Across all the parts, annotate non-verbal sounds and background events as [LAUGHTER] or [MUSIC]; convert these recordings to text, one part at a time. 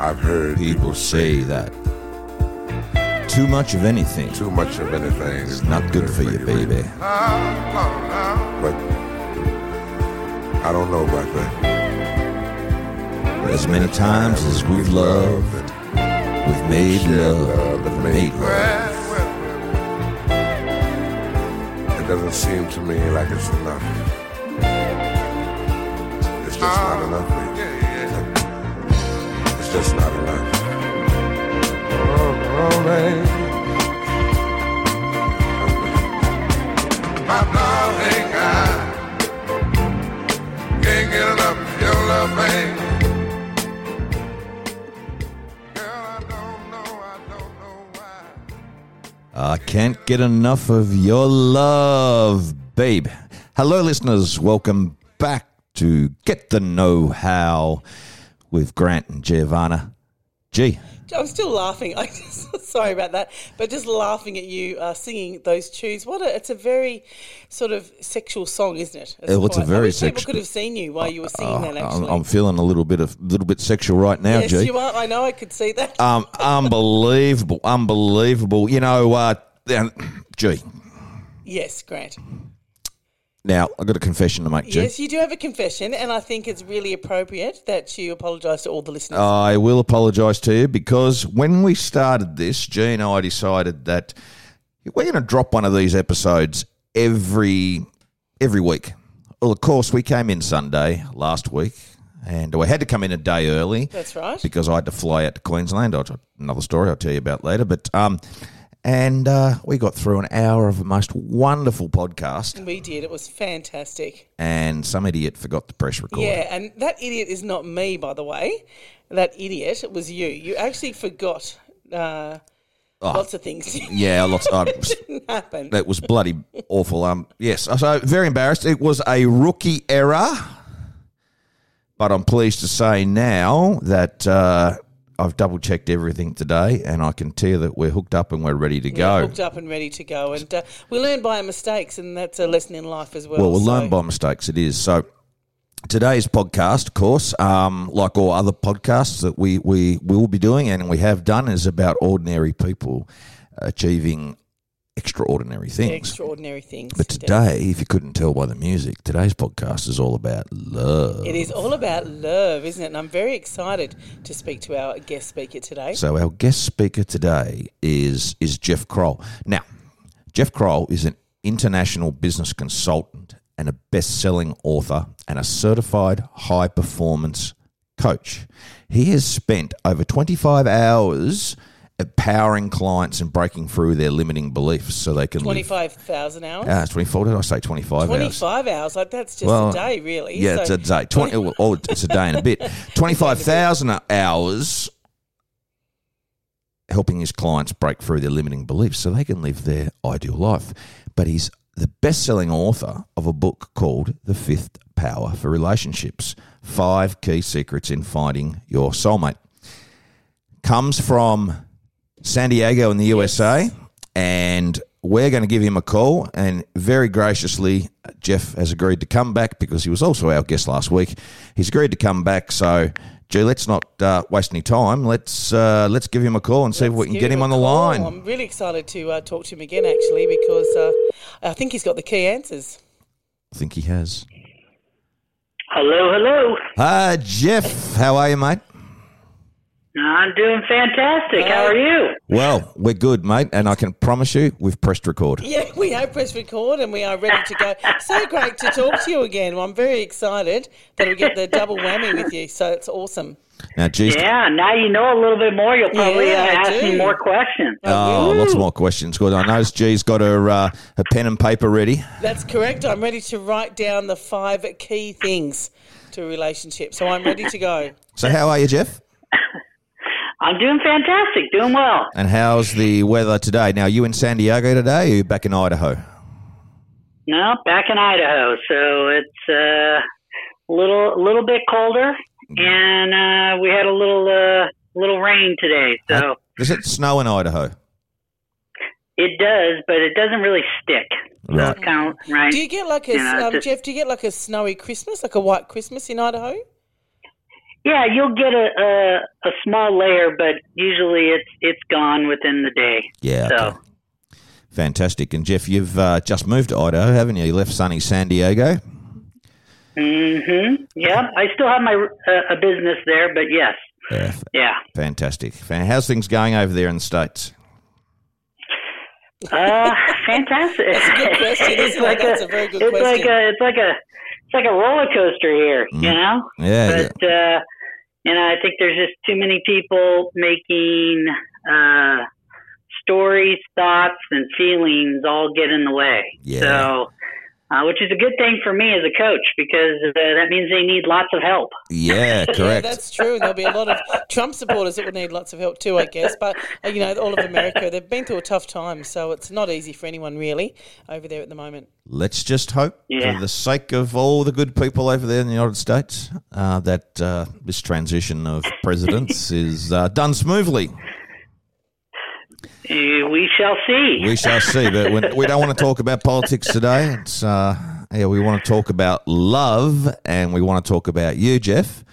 I've heard People say that too much of anything too much of anything is not good for you, baby. But I don't know about that. As many times as we've loved, we've made love, we've made love. It doesn't seem to me like it's enough. It's just not enough. Baby. It's just not enough. Oh, oh, man. My darling, I can't get enough of your love, babe. Girl, I don't know, I don't know why. I can't get enough of your love, babe. Hello, listeners. Welcome back to Get the Know How with Grant and Giovanna. G. I'm still laughing. [LAUGHS] I just, sorry about that, but just laughing at you uh, singing those tunes. What a, it's a very sort of sexual song, isn't it? Oh, it's a very sexual- People could have seen you while you were singing that. I'm, Actually, I'm feeling a little bit of little bit sexual right now, yes, G. you are. I know. I could see that. Um, unbelievable, unbelievable. You know, uh, G. yes, Grant. Now I've got a confession to make, G. Yes, you do have a confession, and I think it's really appropriate that you apologise to all the listeners. I will apologise to you because when we started this, G and I decided that we're going to drop one of these episodes every every week. Well, of course, we came in Sunday last week, and we had to come in a day early. That's right. because I had to fly out to Queensland. Another story I'll tell you about later. But um, and uh, we got through an hour of a most wonderful podcast, we did. It was fantastic. and some idiot forgot to press record. Yeah, and that idiot is not me, by the way. That idiot was you. You actually forgot uh, lots of things [LAUGHS] Yeah, lots. Uh, [LAUGHS] didn't happen. that was bloody awful. Um, yes, so very embarrassed. It was a rookie error, but I'm pleased to say now that uh, I've double checked everything today, and I can tell you that we're hooked up and we're ready to go. hooked up and ready to go. And uh, we learn by our mistakes, and that's a lesson in life as well. Well, we'll So- learn by mistakes. It is so. Today's podcast, of course, um, like all other podcasts that we, we will be doing and we have done, is about ordinary people achieving extraordinary things. extraordinary things. But today, if you couldn't tell by the music, today's podcast is all about love. It is all about love, isn't it? And I'm very excited to speak to our guest speaker today. So our guest speaker today is is Jeff Kroll. Now, Jeff Kroll is an international business consultant and a best-selling author and a certified high performance coach. He has spent over 25 hours empowering clients and breaking through their limiting beliefs so they can 25,000 hours? Ah, it's 24. Did I say 25 hours? 25 hours? Like, that's just Well, a day, really. Yeah, So- it's a day. Twenty. well, oh, it's a day and a bit. [LAUGHS] Twenty-five thousand hours helping his clients break through their limiting beliefs so they can live their ideal life. But he's the best-selling author of a book called "The Fifth Power for Relationships: Five Key Secrets in Finding Your Soulmate." Comes from San Diego in the USA, and we're going to give him a call. And very graciously, Jeff has agreed to come back because he was also our guest last week. He's agreed to come back. So, gee, let's not uh, waste any time. Let's uh, let's give him a call and see if we can get him a on the call. line. I'm really excited to uh, talk to him again, actually, because uh, I think he's got the key answers. I think he has. Hello, hello. Hi, Jeff. How are you, mate? I'm doing fantastic. How are you? Well, we're good, mate, and I can promise you we've pressed record. Yeah, we have pressed record and we are ready to go. So great to talk to you again. I'm very excited that we get the double whammy with you. So it's awesome. Now, geez, Yeah, now you know a little bit more. You'll probably Yeah, uh, ask do. me more questions. oh, lots more questions. Good. I noticed G's got her uh, her pen and paper ready. That's correct. I'm ready to write down the five key things to a relationship. So I'm ready to go. So, how are you, Jeff? [LAUGHS] I'm doing fantastic, doing well. And how's the weather today? Now, you in San Diego today, or you back in Idaho? No, back in Idaho, so it's uh, a little a little bit colder, and uh, we had a little uh, little rain today. So Does it snow in Idaho? it does, but it doesn't really stick. So Right. it's kind of right. Do you get like a You know, um, just- Jeff? Do you get like a snowy Christmas, like a white Christmas in Idaho? Yeah, you'll get a, a a small layer, but usually it's it's gone within the day. Yeah. So okay. Fantastic. And Jeff, you've uh, just moved to Idaho, haven't you? You left sunny San Diego. hmm yeah, I still have my uh, a business there, but yes, Yeah. yeah. Fantastic. How's things going over there in the States? Uh, [LAUGHS] fantastic. That's a good question, it's like a, a very good it's question. like a, it's like a, it's like a roller coaster here, Mm. you know. Yeah. But uh, you know, I think there's just too many people making uh, stories, thoughts, and feelings all get in the way. Yeah. So, uh, which is a good thing for me as a coach because uh, that means they need lots of help. yeah, [LAUGHS] Yeah, correct. that's true. And there'll be a lot of Trump supporters that would need lots of help too, I guess. But uh, you know, all of America, they've been through a tough time, so it's not easy for anyone really over there at the moment. Let's just hope, Yeah. for the sake of all the good people over there in the United States, uh, that uh, this transition of presidents [LAUGHS] is uh, done smoothly. We shall see. We shall see. But when, we don't want to talk about politics today. It's uh, yeah, we want to talk about love, and we want to talk about you, Jeff.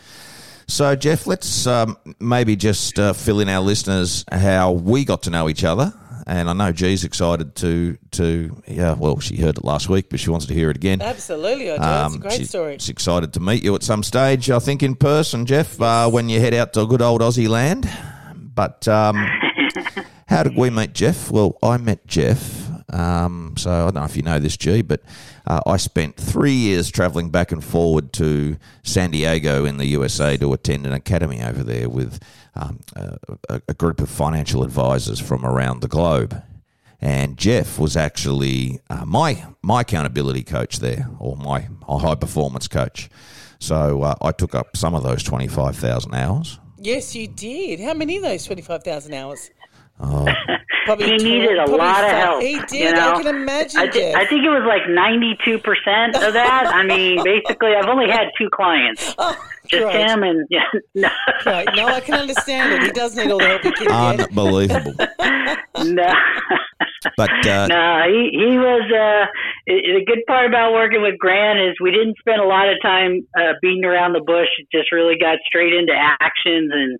So, Jeff, let's um, maybe just uh, fill in our listeners how we got to know each other. And I know G's excited to to yeah. Well, she heard it last week, but she wants to hear it again. Absolutely, I do. it's a Um, great she- story. She's excited to meet you at some stage, I think, in person, Jeff, uh, when you head out to good old Aussie land. But um, how did we meet Jeff? Well, I met Jeff. Um, so I don't know if you know this, G, but uh, I spent three years travelling back and forward to San Diego in the USA to attend an academy over there with um, a, a- group of financial advisors from around the globe. And Jeff was actually uh, my my accountability coach there, or my, my high performance coach. So uh, I took up some of those twenty five thousand hours. Yes, you did. How many of those twenty-five thousand hours? Oh, Probably He needed a lot of help. He did. You know? I can imagine. I, thi- Jeff. I think it was like 92% of that. I mean, [LAUGHS] basically, I've only had two clients. Oh, Just great. him and [LAUGHS] yeah, no, Right. No, I can understand it. He does need all the help he can get. unbelievable! [LAUGHS] no, But uh, no. He he was. Uh, the good part about working with Grant is we didn't spend a lot of time uh, beating around the bush. It just really got straight into actions, and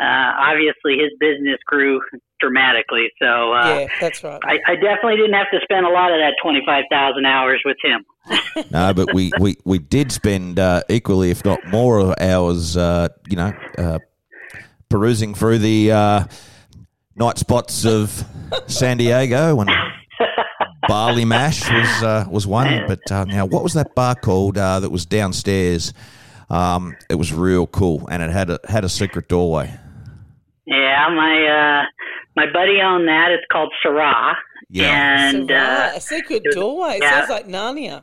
uh, obviously his business grew dramatically. So uh, Yeah, that's right. I, I definitely didn't have to spend a lot of that twenty five thousand hours with him. [LAUGHS] no, but we, we, we did spend uh, equally, if not more, hours, uh, you know, uh, perusing through the uh, night spots of San Diego and [LAUGHS] Barleymash was uh, was one. But uh, now, what was that bar called uh, that was downstairs? Um, it was real cool, and it had a had a secret doorway. Yeah, my uh, my buddy owned that. It's called Syrah. Yeah. and Sarah, uh, a secret was- doorway. It yeah. sounds like Narnia.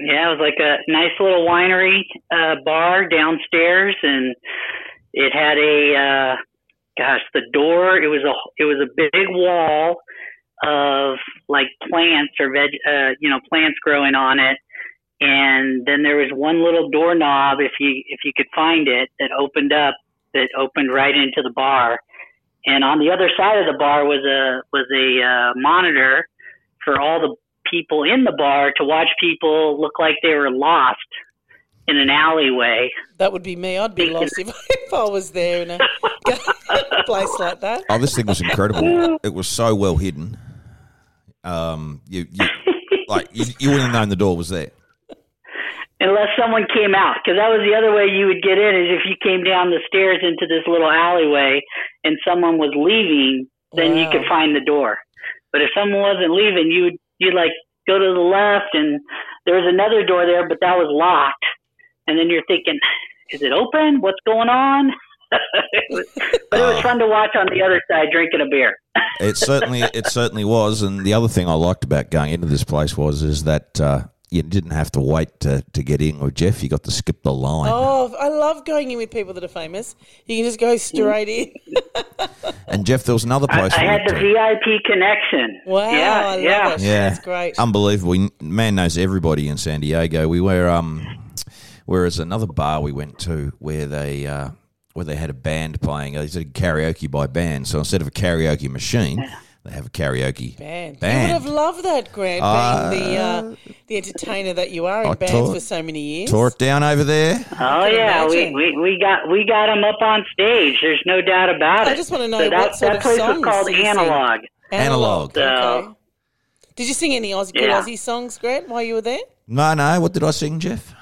yeah, it was like a nice little winery uh, bar downstairs, and it had a uh, gosh, the door. It was a it was a big wall of like plants or veg, uh, you know, plants growing on it. And then there was one little doorknob, if you if you could find it, that opened up, that opened right into the bar. And on the other side of the bar was a was a uh, monitor for all the people in the bar to watch people look like they were lost in an alleyway. That would be me. I'd be lost if, [LAUGHS] if I was there in a [LAUGHS] place like that. Oh, this thing was incredible. [LAUGHS] It was so well hidden. Um, you, you like you, you wouldn't have known the door was there. Unless someone came out because that was the other way you would get in is if you came down the stairs into this little alleyway and someone was leaving then you could find the door. But if someone wasn't leaving you would you'd like go to the left and there was another door there but that was locked. And then you're thinking is it open? What's going on? It was- [LAUGHS] but it was Oh. fun to watch on the other side drinking a beer. It certainly, it certainly was. And the other thing I liked about going into this place was is that uh, you didn't have to wait to, to get in with Jeff. You got to skip the line. Oh, I love going in with people that are famous. You can just go straight in. And Jeff, there was another place. I we had the to. vip connection Wow, yeah I love yeah it. Yeah, That's great. Unbelievable. Man knows everybody in San Diego. We were um, whereas another bar we went to where they uh, where they had a band playing. They did karaoke by band. So instead of a karaoke machine, They have a karaoke Band. You would have loved that, Grant, Uh, being the uh, the entertainer that you are in I bands taught- for so many years. Tore it down over there. Oh yeah, we, imagine. we we got we got him up on stage. There's no doubt about it. I just wanna know so that, what sort that of place songs was called do you sing? Analog. Analog. So- Okay. Did you sing any Aussie, Yeah. Aussie songs, Grant, while you were there? No, no. What did I sing, Jeff?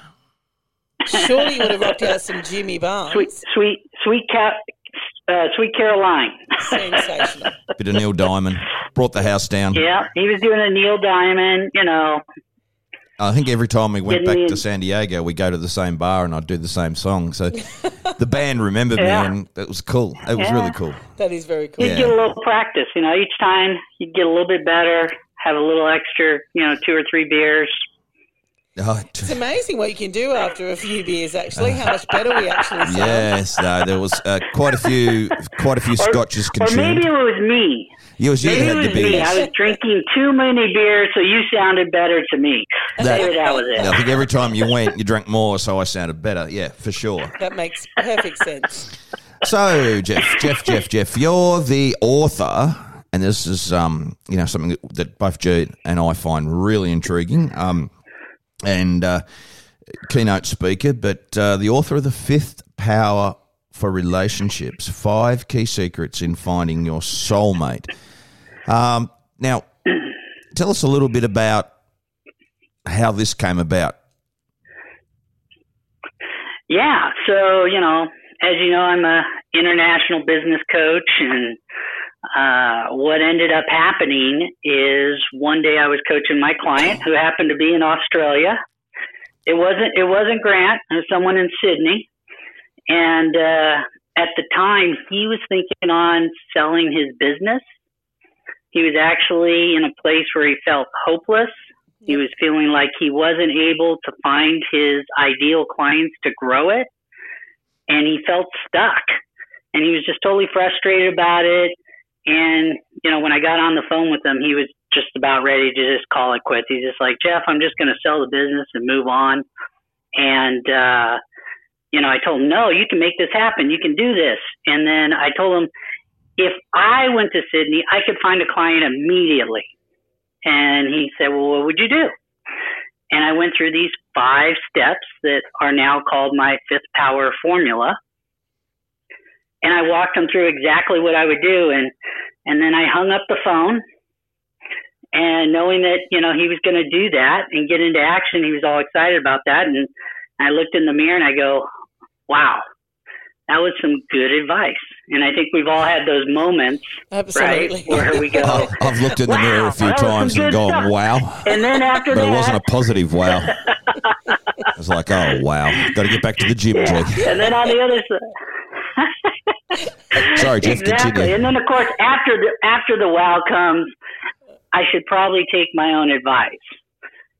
Surely you would have rocked out some Jimmy Barnes. Sweet sweet sweet cat uh, sweet Caroline. Sensational. [LAUGHS] Bit of Neil Diamond. Brought the house down. yeah, he was doing a Neil Diamond. You know, I think every time we went Didn't back you- to San Diego, we go to the same bar and I'd do the same song. So the band remembered Yeah. me and it was cool. It was Yeah. really cool. That is very cool. you'd Yeah. get a little practice. You know, each time you'd get a little bit better. Have a little extra. You know, two or three beers. Oh, It's amazing what you can do after a few beers. Actually, how much better we actually sound. yes, no, there was uh, quite a few, quite a few [LAUGHS] scotches consumed. Or maybe it was me. It was you Maybe that it had was the me. I was drinking too many beers, so you sounded better to me. Maybe that was it. I think every time you went, you drank more, so I sounded better. Yeah, for sure. That makes perfect sense. So, Jeff, Jeff, Jeff, Jeff, you're the author, and this is, um, you know, something that, that both Jude and I find really intriguing, um, and uh, keynote speaker, but uh, the author of the Fifth Power for Relationships: Five Key Secrets in Finding Your Soulmate. Um, now, tell us a little bit about how this came about. Yeah. So, you know, as you know, I'm a international business coach and uh, what ended up happening is one day I was coaching my client who happened to be in Australia. It wasn't it wasn't Grant, it was someone in Sydney. And uh, at the time he was thinking on selling his business. He was actually in a place where he felt hopeless. He was feeling like he wasn't able to find his ideal clients to grow it. And he felt stuck. And he was just totally frustrated about it. And, you know, when I got on the phone with him, he was just about ready to just call it quits. He's just like, Jeff, I'm just going to sell the business and move on. And, uh, you know, I told him, no, you can make this happen. You can do this. And then I told him, if I went to Sydney, I could find a client immediately. And he said, Well, what would you do? And I went through these five steps that are now called my fifth power formula. And I walked him through exactly what I would do. And, and then I hung up the phone. And knowing that, you know, he was going to do that and get into action, he was all excited about that. And I looked in the mirror and I go, wow, that was some good advice. And I think we've all had those moments, Absolutely. right? Where we go, I- I've looked in the mirror a few that was some times and good gone, stuff. wow. and then after But that, it wasn't a positive wow. [LAUGHS] I was like, oh, wow. Got to get back to the gym, yeah. Jake. and then on the other side. Sorry, Jeff, exactly. continue. And then of course after the after the wow comes, I should probably take my own advice.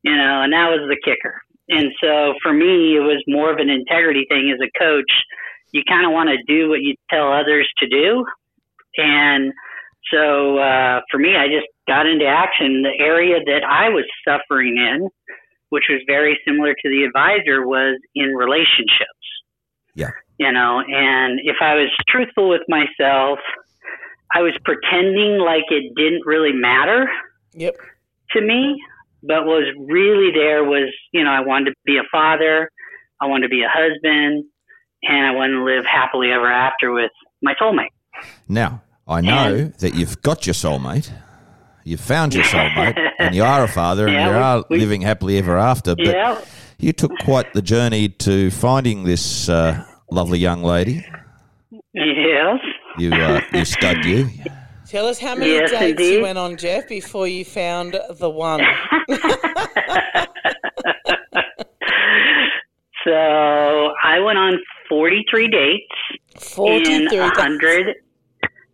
You know, and that was the kicker. And so for me, it was more of an integrity thing as a coach. You kind of want to do what you tell others to do. And so uh, for me, I just got into action. The area that I was suffering in, which was very similar to the advisor, was in relationships. Yeah. You know, and if I was truthful with myself, I was pretending like it didn't really matter Yep. to me, but was really there was, you know, I wanted to be a father, I wanted to be a husband, and I wanted to live happily ever after with my soulmate. Now, I know that you've got your soulmate. You've found your soulmate, [LAUGHS] and you are a father, and Yeah, you are we- living happily ever after. But yeah. you took quite the journey to finding this uh, lovely young lady. Yes. You, uh, you stud you. Tell us how many Yes, dates indeed. you went on, Jeff, before you found the one. [LAUGHS] So I went on 43 dates. 43 in dates. 100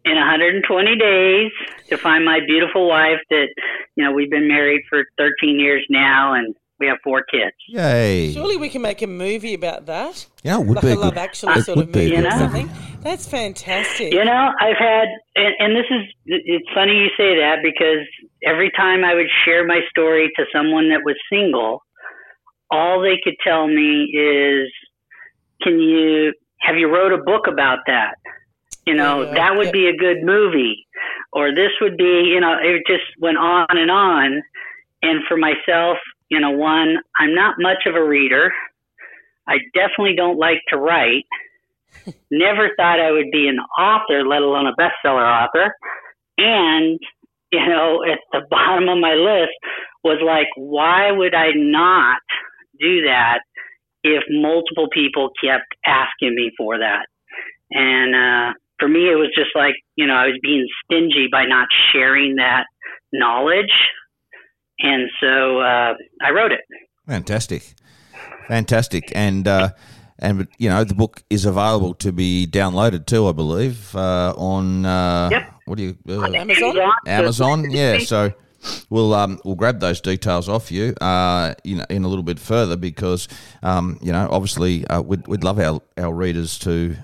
in 120 days to find my beautiful wife that you know we've been married for 13 years now and we have four kids Yay. Surely we can make a movie about that. Yeah, know, it would like be a a Love Actually it sort of would be a movie good or something. That's fantastic. you know i've had and, and this is it's funny you say that because every time i would share my story to someone that was single all they could tell me is can you have you wrote a book about that you know Yeah. that would Yeah. be a good movie or this would be, you know, it just went on and on. And for myself, you know, one, I'm not much of a reader. I definitely don't like to write. [LAUGHS] Never thought I would be an author, let alone a bestseller author. And, you know, at the [LAUGHS] bottom of my list was like, why would I not do that if multiple people kept asking me for that? And uh, for me, it was just like, you know, I was being stingy by not sharing that knowledge. And so uh, I wrote it. Fantastic, fantastic, and uh, and you know the book is available to be downloaded too, I believe, uh, on uh, Yep. what do you uh, Amazon. Amazon? Yeah, so we'll um, we'll grab those details off you, uh, you know, in a little bit further because um, you know obviously uh, we'd we'd love our our readers to.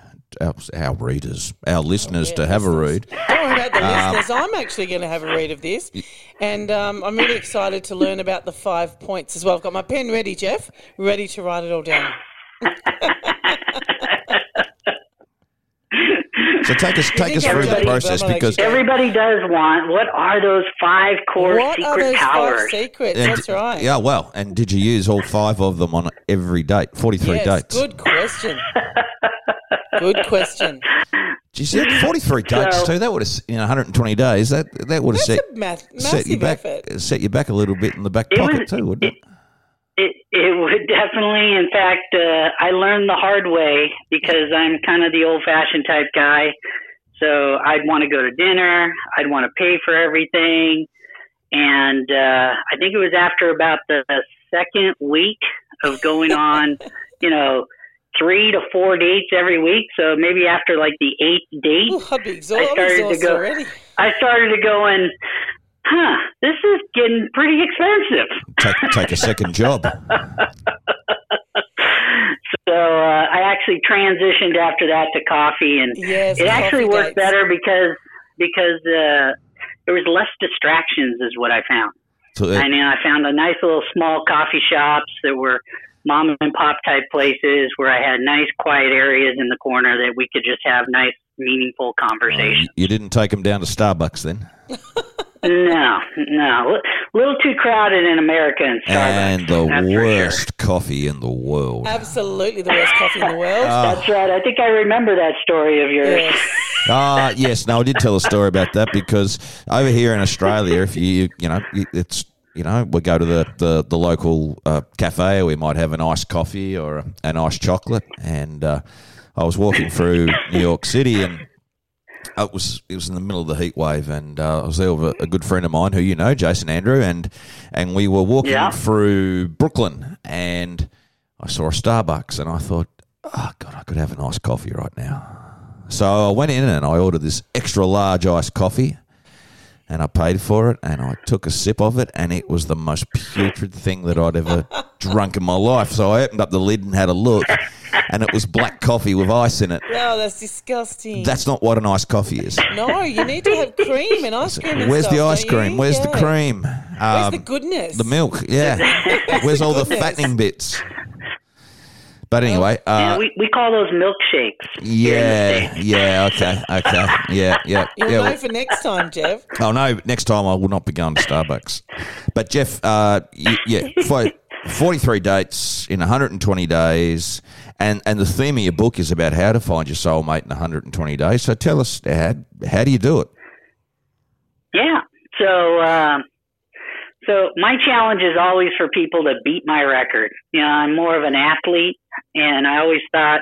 Our, our readers, our listeners, to have a read. Don't worry about the Um, listeners. I'm actually going to have a read of this, and um, I'm really excited to learn about the five points as well. I've got my pen ready, Jeff, ready to write it all down. [LAUGHS] So take us take us through the process because Everybody does want what are those five core what are secret those powers? five secrets? And- That's right. Yeah, well, and did you use all five of them on every date? Forty-three Yes, dates. good question. [LAUGHS] good question. Geez, you had forty-three dates So- too. That would have, you know, one hundred and twenty days. That that would have set a math, set you back, effort. set you back a little bit in the back It pocket was- too, wouldn't it? It it would definitely. In fact, uh, I learned the hard way because I'm kind of the old fashioned type guy. So I'd want to go to dinner. I'd want to pay for everything. And uh, I think it was after about the second week of going [LAUGHS] on, you know, three to four dates every week. So maybe after like the eighth date, Ooh, I'd be exhausted, I I'm started to go- already. I started to go and, huh, this is getting pretty expensive. Take take a second job. [LAUGHS] So uh, I actually transitioned after that to coffee, and Yes, it actually worked dates. better because because uh, there was less distractions, is what I found. So, uh, I mean, I found a nice little small coffee shops that were mom and pop type places where I had nice quiet areas in the corner that we could just have nice, meaningful conversations. you didn't take them down to Starbucks then, No, no, a little too crowded in America and Starbucks. and the that's for sure. worst coffee in the world. Absolutely the worst coffee in the world. That's right. I think I remember that story of yours. yes. [LAUGHS] Ah, yes. No, I did tell a story about that because over here in Australia, if you you know it's you know we go to the the, the local uh, cafe, we might have an iced coffee or a, an iced chocolate, and uh, I was walking through New York City and. It was it was in the middle of the heat wave, and uh, I was there with a, a good friend of mine who you know, Jason Andrew, and and we were walking Yeah. through Brooklyn, and I saw a Starbucks, and I thought, oh god, I could have an iced coffee right now. So I went in and I ordered this extra large iced coffee and I paid for it and I took a sip of it and it was the most putrid thing that I'd ever drunk in my life. So I opened up the lid and had a look and it was black coffee with ice in it. Oh, that's disgusting. That's not what an iced coffee is. no, you need to have cream and ice cream. And Where's stuff, the ice cream? Where's the Yeah. cream? Where's Um, the goodness? the milk, yeah. [LAUGHS] Where's all the fattening bits? But anyway, Yeah, uh, we, we call those milkshakes. here in the yeah, yeah, okay, okay, yeah, yeah, [LAUGHS] You'll yeah. know for next time, Jeff. Oh no! Next time I will not be going to Starbucks. But Jeff, uh, yeah, [LAUGHS] forty-three dates in one hundred and twenty days, and and the theme of your book is about how to find your soulmate in one hundred and twenty days. So tell us how how do you do it? Yeah. So, um, so my challenge is always for people to beat my record. You know, I'm more of an athlete, and I always thought,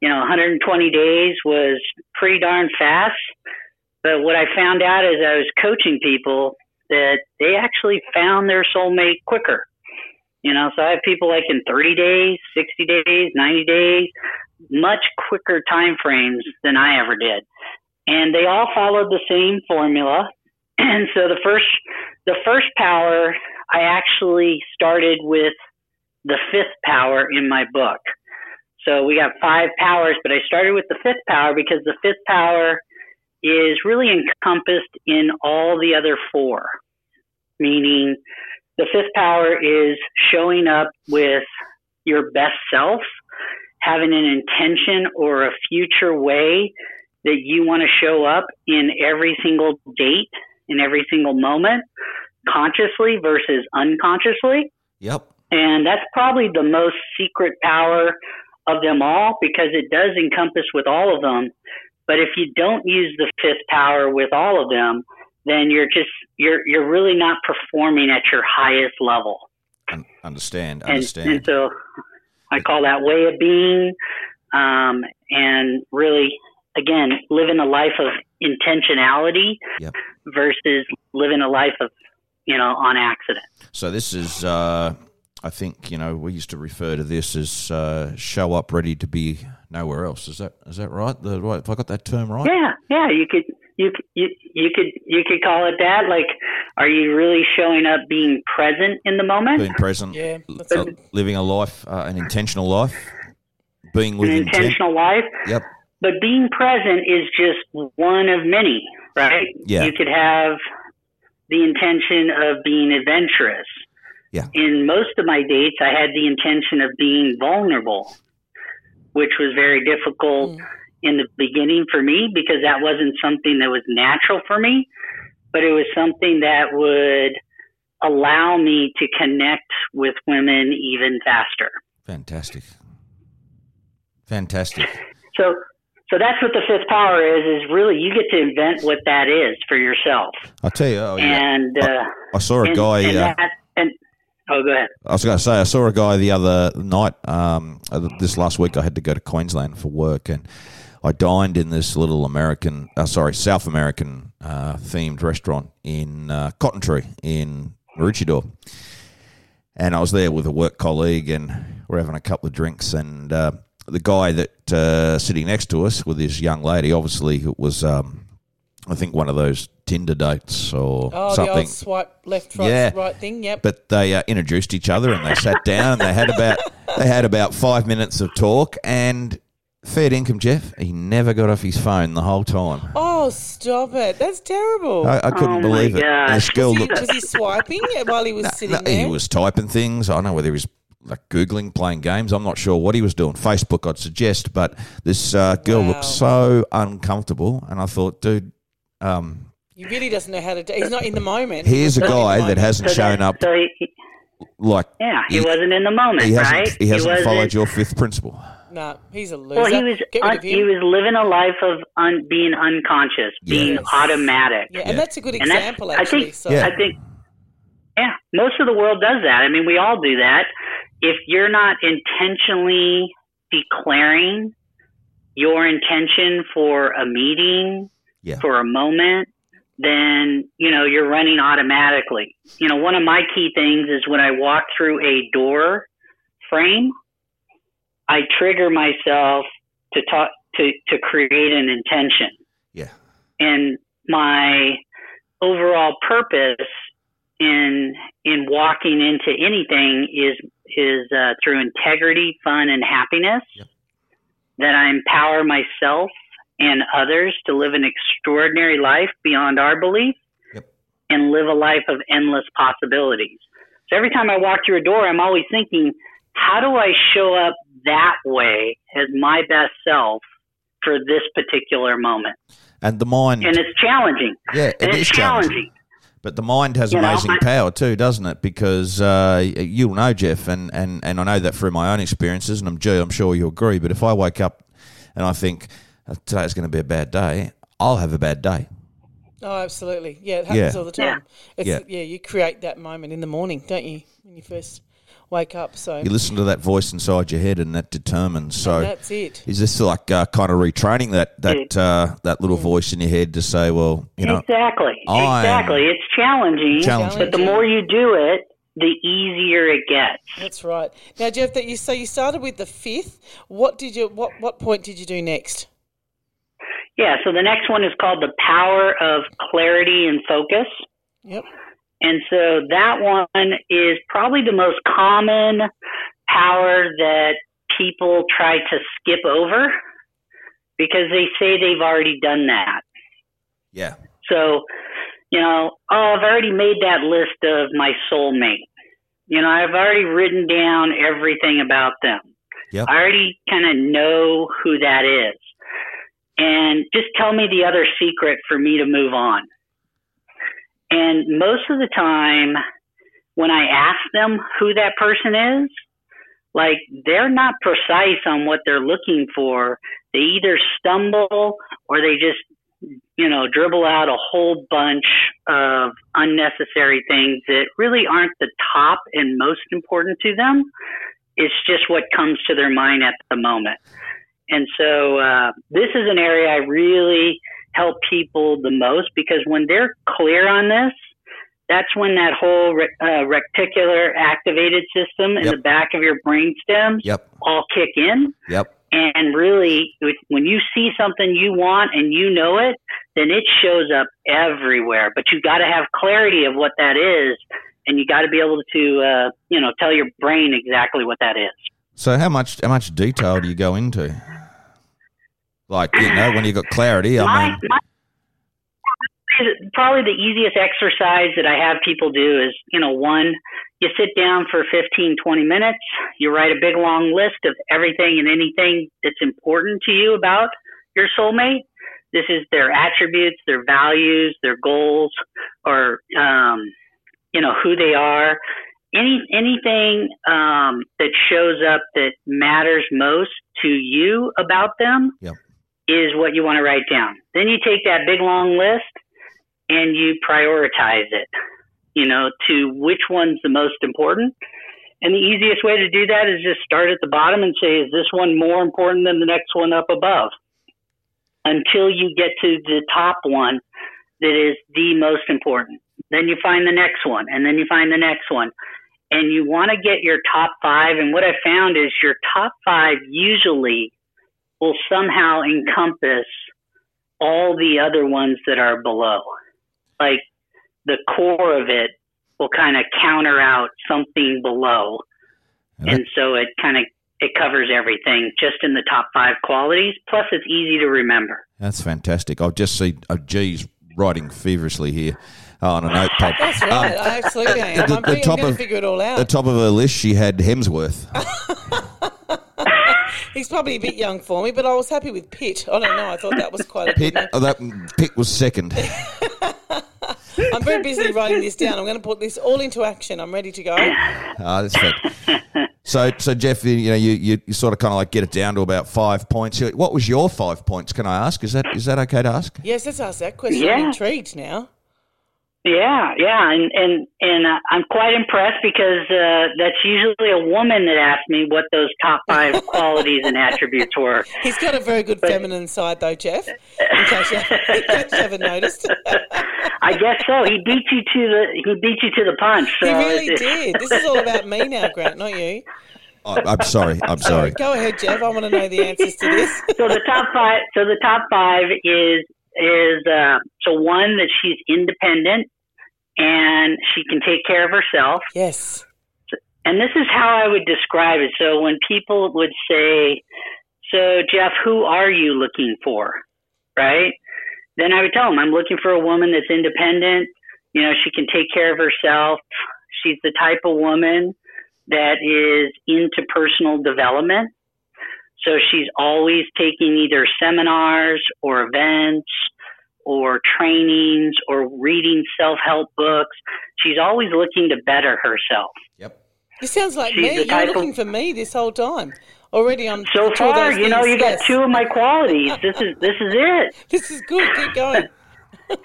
you know, 120 days was pretty darn fast. But what I found out as I was coaching people that they actually found their soulmate quicker. You know, so I have people like in 30 days, 60 days, 90 days, much quicker time frames than I ever did. And they all followed the same formula. [CLEARS THROAT] And so the first the first power I actually started with the fifth power in my book. So we got five powers, but I started with the fifth power because the fifth power is really encompassed in all the other four. Meaning the fifth power is showing up with your best self, having an intention or a future way that you want to show up in every single date, in every single moment, consciously versus unconsciously. Yep. And that's probably the most secret power of them all because it does encompass with all of them. But if you don't use the fifth power with all of them, then you're just you're you're really not performing at your highest level. Un- understand. And, Understand. and so I call that way of being, um, and really, again, living a life of intentionality Yep. versus living a life of, you know, on accident. So this is, uh, I think, you know, we used to refer to this as uh, show up ready to be nowhere else. Is that is that right? The right? If I got that term right? Yeah, yeah, you could. You, you you could you could call it that. Like, are you really showing up, being present in the moment? Being present, Yeah, uh, living a life, uh, an intentional life, being with an intent. intentional life. Yep. But being present is just one of many, right? Yeah. You could have the intention of being adventurous. Yeah. In most of my dates, I had the intention of being vulnerable, which was very difficult Mm. in the beginning for me because that wasn't something that was natural for me, but it was something that would allow me to connect with women even faster. Fantastic. Fantastic. [LAUGHS] So, so that's what the fifth power is. Is really you get to invent what that is for yourself. I'll tell you. Oh, yeah. And uh, I saw a and, guy. and, uh, that, and oh, go ahead. I was going to say, I saw a guy the other night. Um, uh, this last week, I had to go to Queensland for work, and I dined in this little American, uh, sorry, South American uh, themed restaurant in uh, Cotton Tree in Maroochydore. And I was there with a work colleague, and we're having a couple of drinks. And uh, the guy that uh, sitting next to us with his young lady, obviously, it was, um, I think, one of those Tinder dates or Oh, the something. old swipe left, right, Yeah. right thing. Yep. but they uh, introduced each other and they sat down and they had about [LAUGHS] they had about five minutes of talk and fair income Jeff he never got off his phone the whole time oh, stop it! That's terrible. I, I couldn't Oh, believe it and this girl was, he, looked was he swiping while he was sitting no, there? he was typing things I don't know whether he was like googling playing games I'm not sure what he was doing Facebook I'd suggest but this uh, girl Wow. looked so uncomfortable and I thought dude um, He really doesn't know how to do. He's not in the moment. here's a He's not in the guy that hasn't So shown that- up So he, like yeah, he, He- wasn't in the moment, he hasn't right? he hasn't wasn't- followed your fifth principle Nah, he's a loser. Well, he was un, he was living a life of un, being unconscious, being automatic. yeah, Yeah. and that's a good And that's- example, I actually. think- so, Yeah. I think, yeah, most of the world does that. I mean, we all do that. If you're not intentionally declaring your intention for a meeting, Yeah. for a moment, then, you know, you're running automatically. You know, one of my key things is when I walk through a door frame, I trigger myself to talk, to, to create an intention yeah and my overall purpose in in walking into anything is is uh, through integrity, fun, and happiness. Yep. That I empower myself and others to live an extraordinary life beyond our belief, Yep. and live a life of endless possibilities. So every time I walk through a door, I'm always thinking, how do I show up that way as my best self for this particular moment? and the mind and it's challenging. Yeah, it and is it's challenging. challenging. But the mind has You know, amazing I- power too, doesn't it? Because uh, you'll know, Jeff, and, and, and I know that through my own experiences, and I'm, Gee, I'm sure you'll agree. But if I wake up and I think "Uh, today's going to be a bad day, I'll have a bad day. oh, absolutely. Yeah, it happens Yeah. all the time. It's, Yeah. yeah. you create that moment in the morning, don't you, when you first wake up? So You listen to that voice inside your head, and that determines. So, and that's it. is this like uh, kind of retraining that that uh, that little voice in your head to say, well, you know, exactly. I'm- exactly. It's challenging, Challenging. but the more you do it, the easier it gets. That's right. Now, Jeff, that you so you started with the fifth. What did you? What what point did you do next? Yeah. So the next one is called the power of clarity and focus. Yep. And so that one is probably the most common power that people try to skip over because they say they've already done that. yeah, So, you know, oh, I've already made that list of my soulmate. You know, I've already written down everything about them. Yep. I already kind of know who that is. And just tell me the other secret for me to move on. And most of the time, when I ask them who that person is, like they're not precise on what they're looking for. They either stumble or they just, you know, dribble out a whole bunch of unnecessary things that really aren't the top and most important to them. It's just what comes to their mind at the moment. And so uh, this is an area I really help people the most because when they're clear on this, that's when that whole uh, reticular activated system in Yep. the back of your brain stems Yep. all kick in. Yep. And really, when you see something you want and you know it, then it shows up everywhere. But you got to have clarity of what that is, and you got to be able to, uh, you know, tell your brain exactly what that is. So how much how much detail do you go into? Like you know, when you got clarity, I my, mean, my, probably the easiest exercise that I have people do is, you know, one, you sit down for 15, 20 minutes, you write a big long list of everything and anything that's important to you about your soulmate. This is their attributes, their values, their goals, or, um, you know, who they are. Any, anything um, that shows up that matters most to you about them Yep. Is what you want to write down. Then you take that big long list and you prioritize it, you know, to which one's the most important. And the easiest way to do that is just start at the bottom and say, is this one more important than the next one up above? Until you get to the top one that is the most important. Then you find the next one, and then you find the next one. And you want to get your top five. And what I found is your top five usually will somehow encompass all the other ones that are below. Like the core of it will kind of counter out something below. Yeah. And so it kind of it covers everything just in the top five qualities. Plus, it's easy to remember. that's fantastic. I've just seen oh, geez writing feverishly here uh, on a notepad. That's right. I absolutely am. the- I'm, the pretty- I'm top of- figure it all At the top of her list, she had Hemsworth. [LAUGHS] He's probably a bit young for me, but I was happy with Pitt. I don't know. I thought that was quite a Pitt, oh, that Pitt was second. [LAUGHS] I'm very busy writing this down. I'm going to put this all into action. I'm ready to go. Ah, that's fair. So, so Jeff, you know, you, you, you sort of kind of like get it down to about five points. What was your five points? Can I ask? Is that is that okay to ask? Yes, let's ask that question. I'm intrigued now. Yeah, yeah, and and and uh, I'm quite impressed because uh, that's usually a woman that asks me what those top five [LAUGHS] qualities and attributes were. He's got a very good feminine side, though, Jeff. In case you, in case you haven't noticed, [LAUGHS] I guess so. He beat you to the he beat you to the punch. So he really did. This is all about me now, Grant, not you. Oh, I'm sorry. I'm sorry. Go ahead, Jeff. I want to know the answers to this. [LAUGHS] so the top five so the top five is is uh, so one that she's independent and she can take care of herself. Yes. and this is how i would describe it. So when people would say so jeff who are you looking for? Right? Then i would tell them i'm looking for a woman that's independent. You know she can take care of herself. She's the type of woman that is into personal development. So she's always taking either seminars or events or trainings or reading self help books. She's always looking to better herself. Yep. This sounds like She's me. You're type of- looking for me this whole time. Already on So two far, those you know, things, you got two of my qualities. This is this is it. [LAUGHS] This is good. Keep going. [LAUGHS] [LAUGHS]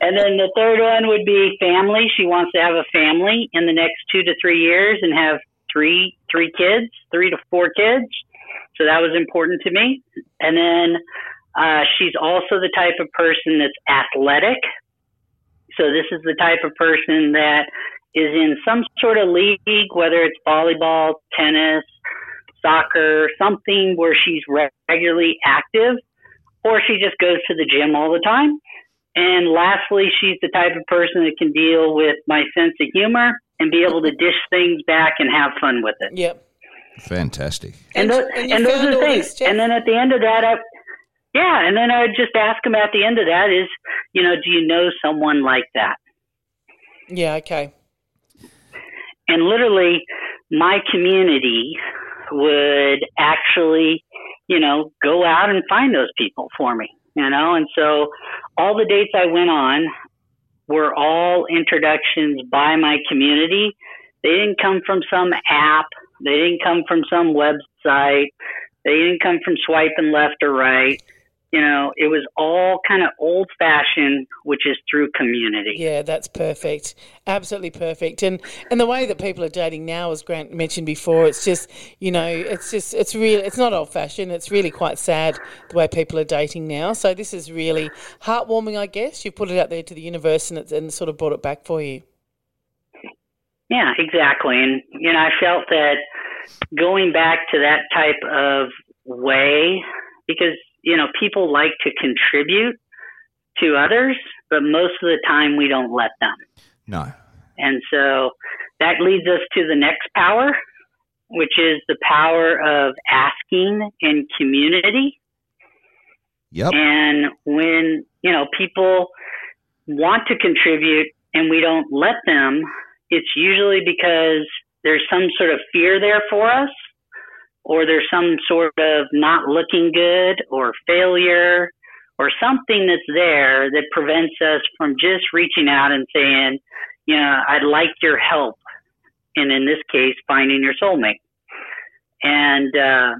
And then the third one would be family. She wants to have a family in the next two to three years and have three three kids, three to four kids. So that was important to me. And then uh, she's also the type of person that's athletic. So this is the type of person that is in some sort of league, whether it's volleyball, tennis, soccer, something where she's regularly active, or she just goes to the gym all the time. And lastly, she's the type of person that can deal with my sense of humor and be able to dish things back and have fun with it. Yep. Fantastic. And, And- those, and and, those are the things. this, Jeff? and then at the end of that, I, yeah, and then I would just ask them at the end of that is, you know, do you know someone like that? Yeah. Okay. And literally, my community would actually you know, go out and find those people for me, you know? And so all the dates I went on were all introductions by my community. They didn't come from some app. They didn't come from some website. They didn't come from swiping left or right. You know, it was all kind of old fashioned, which is through community. Yeah, that's perfect. Absolutely perfect. And and the way that people are dating now, as Grant mentioned before, it's just you know, it's just it's real. It's not old fashioned. It's really quite sad the way people are dating now. So this is really heartwarming, I guess. You've put it out there to the universe, and it's and sort of brought it back for you. Yeah, exactly. And you know, I felt that going back to that type of way because you know, people like to contribute to others, but most of the time we don't let them. No. And so that leads us to the next power, which is the power of asking in community. Yep. And when, you know, people want to contribute and we don't let them, it's usually because there's some sort of fear there for us or there's some sort of not looking good or failure or something that's there that prevents us from just reaching out and saying, you know, I'd like your help. And in this case, finding your soulmate. And uh,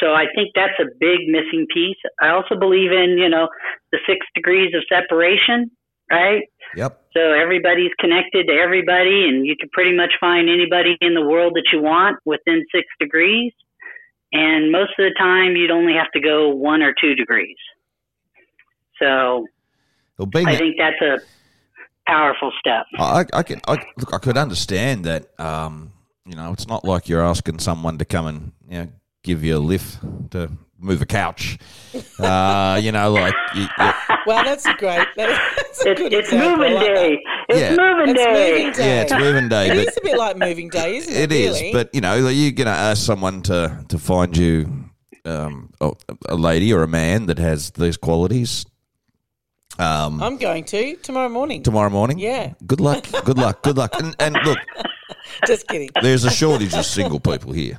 so I think that's a big missing piece. I also believe in, you know, the six degrees of separation, right? Yep. So everybody's connected to everybody, and you can pretty much find anybody in the world that you want within six degrees. And most of the time, you'd only have to go one or two degrees. So Well, being I that- think that's a powerful step. I, I can I, look. I could understand that. Um, you know, it's not like you're asking someone to come and you know give you a lift to move a couch. [LAUGHS] Uh, you know, like you, you- Well, that's a great. That's a It's, good it's example. moving I like that. day. It's Yeah. moving It's day. moving day. yeah, it's moving day, It but is a bit like moving day, isn't it? [LAUGHS] It is, really? but you know, you're going to ask someone to to find you um, a, a lady or a man that has these qualities. Um, I'm going to tomorrow morning. tomorrow morning. Yeah. Good luck. Good luck. Good luck. And, and look, [LAUGHS] Just kidding. there's a shortage of single people here.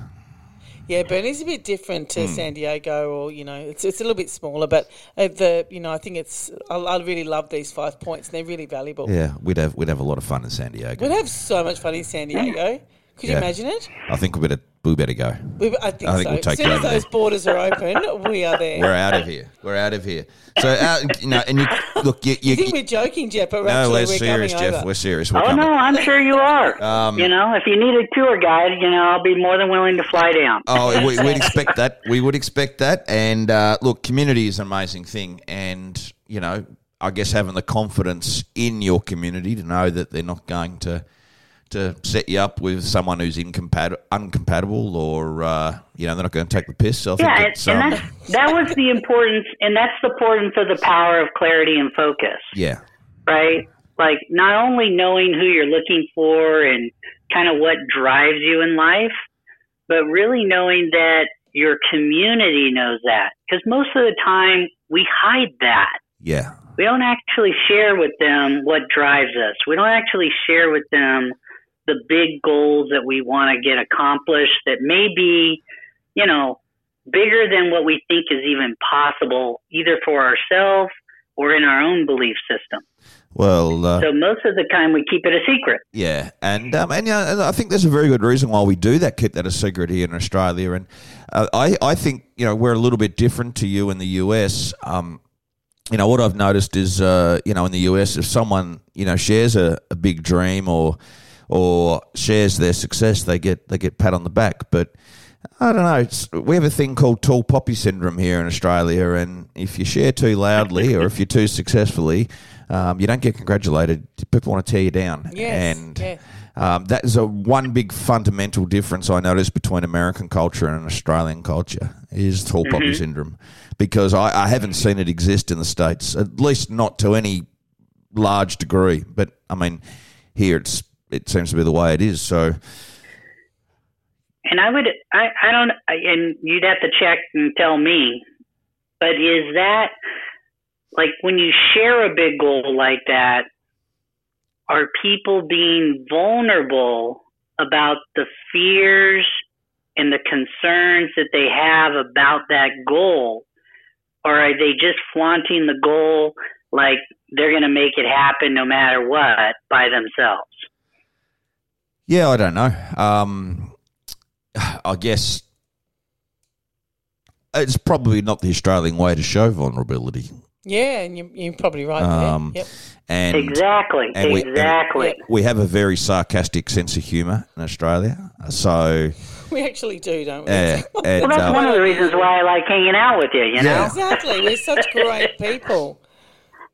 Yeah, Burnie's a bit different to San Diego, or you know, it's it's a little bit smaller. But uh, the you know, I think it's I, I really love these five points. and They're really valuable. Yeah, we'd have we'd have a lot of fun in San Diego. We'd have so much fun in San Diego. Could you imagine it? I think we better we better go. We, I think I think so. we'll take as soon as those there. borders are open, we are there. We're out of here. We're out of here. So out, you know, and you look, you, you, you think we're joking, Jeff? But no, actually, we're we're serious, coming Jeff. over. We're serious. We're Oh coming. no, I'm sure you are. Um, you know, if you need a tour guide, you know, I'll be more than willing to fly down. Oh, we, we'd expect that. We would expect that. And uh, look, community is an amazing thing. And, you know, I guess having the confidence in your community to know that they're not going to to set you up with someone who's incompat- uncompatible or, uh, you know, they're not going to take the piss. So Yeah, and, um, that's, that was the importance, and that's the importance of the power of clarity and focus. yeah, right? Like not only knowing who you're looking for and kind of what drives you in life, but really knowing that your community knows that. Because most of the time we hide that. yeah, We don't actually share with them what drives us. We don't actually share with them the big goals that we want to get accomplished that may be, you know, bigger than what we think is even possible, either for ourselves or in our own belief system. well, uh, So most of the time we keep it a secret. Yeah, and um, and, you know, I think there's a very good reason why we do that, keep that a secret here in Australia. And uh, I I think you know we're a little bit different to you in the US. Um, you know what I've noticed is uh, you know in the US if someone you know shares a, a big dream or or shares their success, they get they get pat on the back, but. I don't know. It's, we have a thing called tall poppy syndrome here in Australia, and if you share too loudly or if you're too successfully, um, you don't get congratulated. People want to tear you down, Yes, and yeah. um, that is a one big fundamental difference I noticed between American culture and Australian culture is tall poppy syndrome, because I, I haven't seen it exist in the states, at least not to any large degree. But I mean, here it's it seems to be the way it is. So And I would, I, I don't, and you'd have to check and tell me, but is that like when you share a big goal like that, are people being vulnerable about the fears and the concerns that they have about that goal, or are they just flaunting the goal like they're going to make it happen no matter what by themselves? Yeah, I don't know. Um, I guess it's probably not the Australian way to show vulnerability. Yeah, and you, you're probably right Um, there. Yep. And exactly, and we- and- exactly. we have a very sarcastic sense of humour in Australia. So, [LAUGHS] We actually do, don't we? uh, [LAUGHS] well, that's uh, one of the reasons why I like hanging out with you. You know, Yeah. Exactly. We're such great people.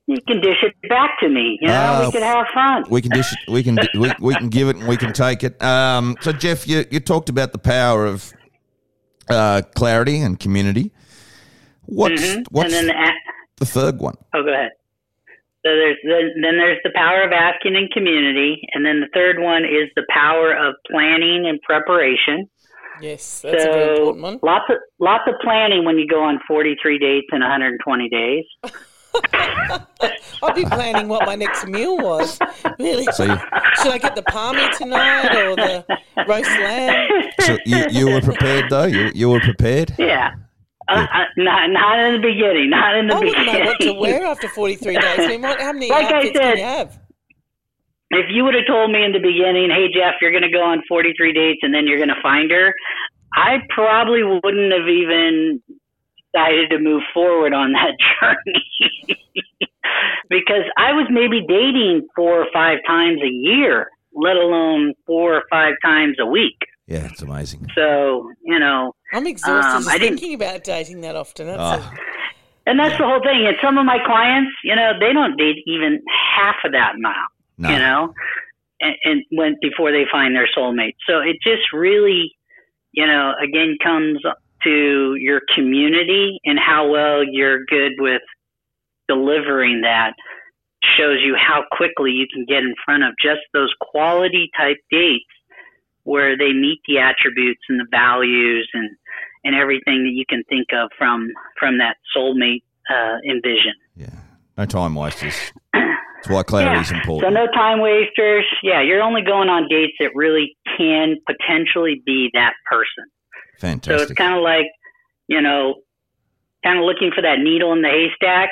You can dish it back to me. You know, Uh, we could have fun. we can dish it, we can we, we can give it and we can take it. Um, so Jeff, you, you talked about the power of uh, clarity and community. What's Mhm. what's and then the, the third one? oh, go ahead. So there's then, then there's the power of asking in community, and then the third one is the power of planning and preparation. Yes, that's a very so important one. lots of lots of planning when you go on 43 dates in 120 days. [LAUGHS] [LAUGHS] I'll be planning what my next meal was. Really? So you, Should I get the parmy tonight or the roast lamb? so you, you were prepared though. You you were prepared. Yeah. Uh, uh, not not in the beginning. Not in the beginning. I wouldn't know what to wear after 43 days. I mean, what, how many Like I said, can you have? if you would have told me in the beginning, hey Jeff, you're going to go on 43 dates and then you're going to find her, I probably wouldn't have even decided to move forward on that [LAUGHS] journey because I was maybe dating four or five times a year, let alone four or five times a week. Yeah, it's amazing. So you know, I'm exhausted Um, just I didn't- thinking about dating that often. That's a, and that's the whole thing. And some of my clients, you know, they don't date even half of that amount. No, you know, and, and when before they find their soulmate. So it just really, you know, again comes to your community and how well you're good with delivering that shows you how quickly you can get in front of just those quality type dates where they meet the attributes and the values and and everything that you can think of from from that soulmate uh, envision. yeah, no time wasters. [CLEARS THROAT] That's why clarity is important. So no time wasters. Yeah, you're only going on dates that really can potentially be that person. So Fantastic. it's kind of like, you know, kind of looking for that needle in the haystack.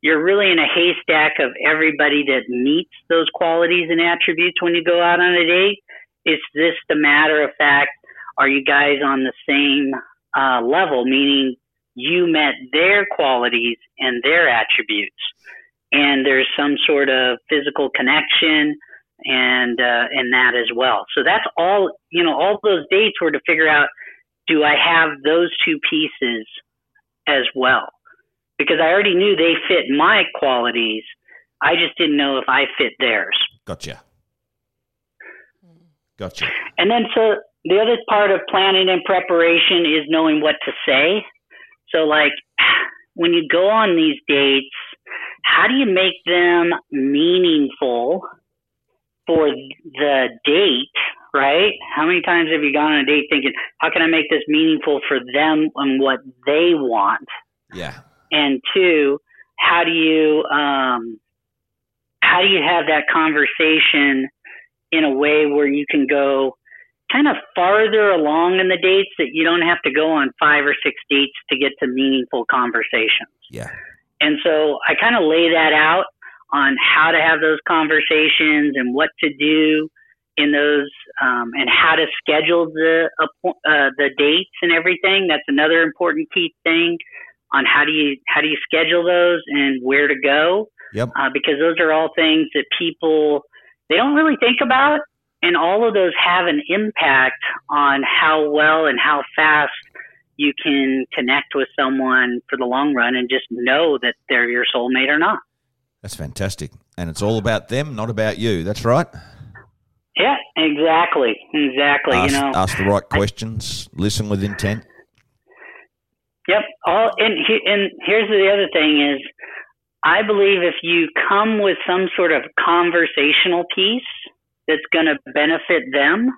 You're really in a haystack of everybody that meets those qualities and attributes when you go out on a date. It's just a matter of fact, are you guys on the same uh, level? Meaning you met their qualities and their attributes, and there's some sort of physical connection and uh, and that as well. So that's all. You know, all those dates were to figure out do I have those two pieces as well? Because I already knew they fit my qualities. I just didn't know if I fit theirs. Gotcha. Hmm. Gotcha. And then, so the other part of planning and preparation is knowing what to say. So, like, when you go on these dates, how do you make them meaningful for the date, right? How many times have you gone on a date thinking, how can I make this meaningful for them and what they want? Yeah. and two, how do you um, how do you have that conversation in a way where you can go kind of farther along in the dates that you don't have to go on five or six dates to get to meaningful conversations. Yeah. And so I kind of lay that out on how to have those conversations and what to do in those um, and how to schedule the uh, the dates and everything. That's another important key thing on how do you how do you schedule those and where to go Yep. uh, because those are all things that people they don't really think about and all of those have an impact on how well and how fast you can connect with someone for the long run and just know that they're your soulmate or not. That's fantastic. And it's all about them, not about you. That's right. Yeah, exactly, exactly. ask, you know, ask the right questions, listen with intent. Yep. All and he, and here's the other thing is, I believe if you come with some sort of conversational piece that's going to benefit them,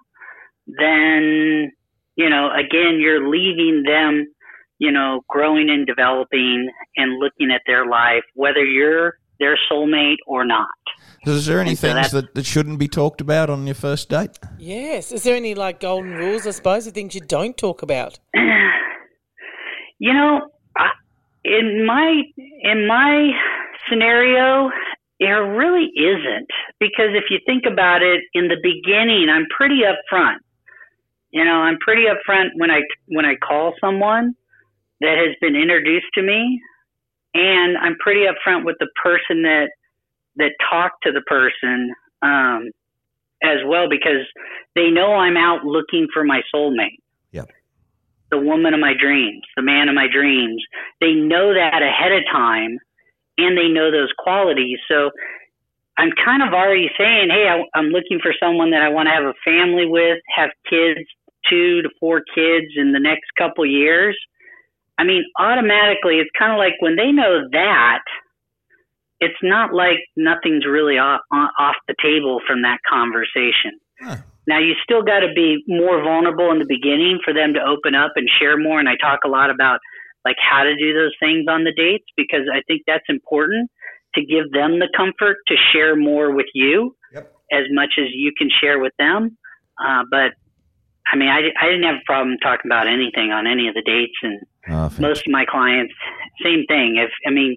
then you know again you're leaving them, you know, growing and developing and looking at their life, whether you're their soulmate or not. Is there any so things that, that shouldn't be talked about on your first date? Yes. Is there any like golden rules, I suppose, the things you don't talk about? [SIGHS] You know, I, in my in my scenario, there really isn't because if you think about it, in the beginning, I'm pretty upfront. You know, I'm pretty upfront when I when I call someone that has been introduced to me, and I'm pretty upfront with the person that that talk to the person um, as well because they know I'm out looking for my soulmate the woman of my dreams, the man of my dreams. They know that ahead of time and they know those qualities. So I'm kind of already saying, hey, I, I'm looking for someone that I want to have a family with, have kids, two to four kids in the next couple years. I mean, automatically, it's kind of like when they know that, it's not like nothing's really off, off the table from that conversation. Huh. Now you still got to be more vulnerable in the beginning for them to open up and share more. And I talk a lot about like how to do those things on the dates because I think that's important to give them the comfort to share more with you Yep. as much as you can share with them. Uh, but I mean, I, I didn't have a problem talking about anything on any of the dates and Oh, most of my clients, same thing. If I mean,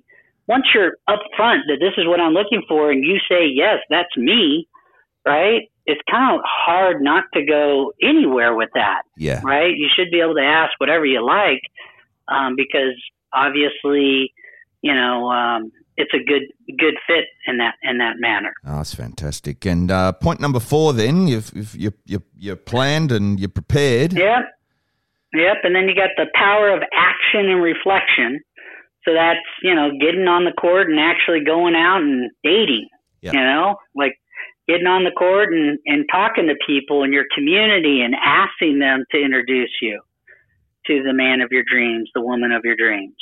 once you're upfront that this is what I'm looking for, and you say yes, that's me, right? It's kind of hard not to go anywhere with that, yeah. right? You should be able to ask whatever you like, um, because obviously, you know, um, it's a good good fit in that in that manner. Oh, that's fantastic. And uh, point number four, then you've, you've you you you're planned and you're prepared. Yep. Yep. And then you got the power of action and reflection. So that's, you know, getting on the court and actually going out and dating, Yep. you know, like getting on the court and, and talking to people in your community and asking them to introduce you to the man of your dreams, the woman of your dreams,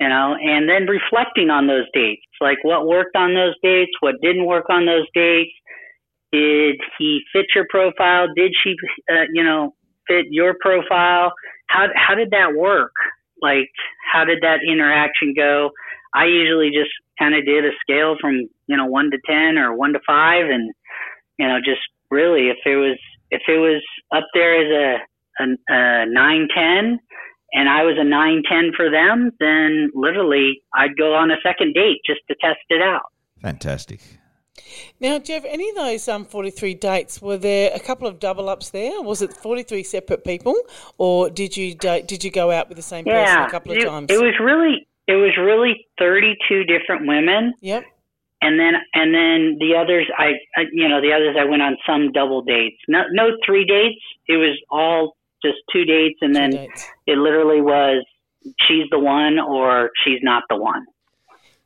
you know, and then reflecting on those dates, like what worked on those dates, what didn't work on those dates. Did he fit your profile? Did she, uh, you know, fit your profile? How how did that work? Like, how did that interaction go? I usually just kind of did a scale from you know one to ten or one to five, and you know just really if it was if it was up there as a a, a nine ten, and I was a nine ten for them, then literally I'd go on a second date just to test it out. Fantastic. Now, Jeff, any of those um, 43 dates, were there a couple of double ups there? Was it 43 separate people? Or did you date, did you go out with the same person a couple of it, times? it was really it was really thirty two different women. Yep. and then and then the others I, I you know the others I went on some double dates no no three dates it was all just two dates and two then dates. it literally was she's the one or she's not the one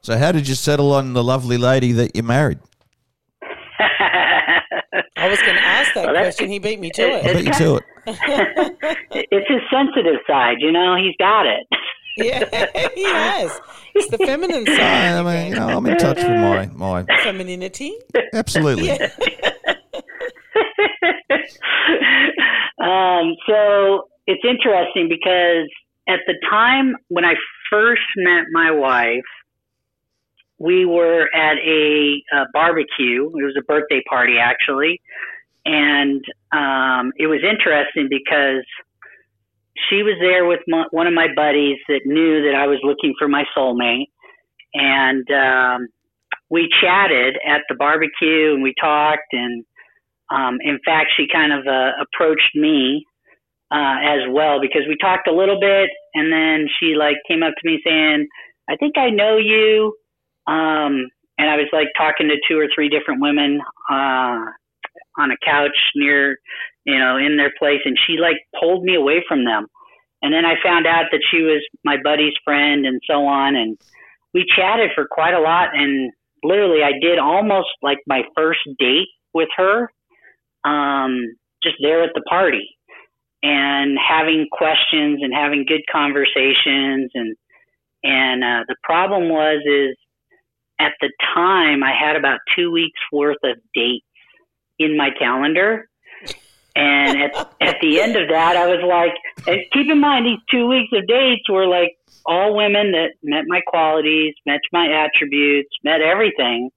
So, how did you settle on the lovely lady that you married? I was going to ask that [LAUGHS] Well, question. He beat me to I it. beat you to it. [LAUGHS] it's his sensitive side you know he's got it [LAUGHS] Yeah, he has. It's the feminine side. I side. mean, you know, I'm in touch with my my Femininity. absolutely. Yeah. um, so it's interesting because at the time when I first met my wife, we were at a, uh barbecue. It was a birthday party, actually. And um, it was interesting because she was there with my, one of my buddies that knew that I was looking for my soulmate. And um, we chatted at the barbecue and we talked. And um, in fact, she kind of uh, approached me uh, as well because we talked a little bit. And then she like came up to me saying, I think I know you. Um, and I was like talking to two or three different women uh, on a couch near, you know, in their place, and she like pulled me away from them. And then I found out that she was my buddy's friend, and so on. And we chatted for quite a lot, and literally, I did almost like my first date with her, um, just there at the party, and having questions and having good conversations, and and uh, the problem was is at the time I had about two weeks worth of dates in my calendar. And at, [LAUGHS] at the end of that, I was like, and keep in mind, these two weeks of dates were like all women that met my qualities, met my attributes, met everything.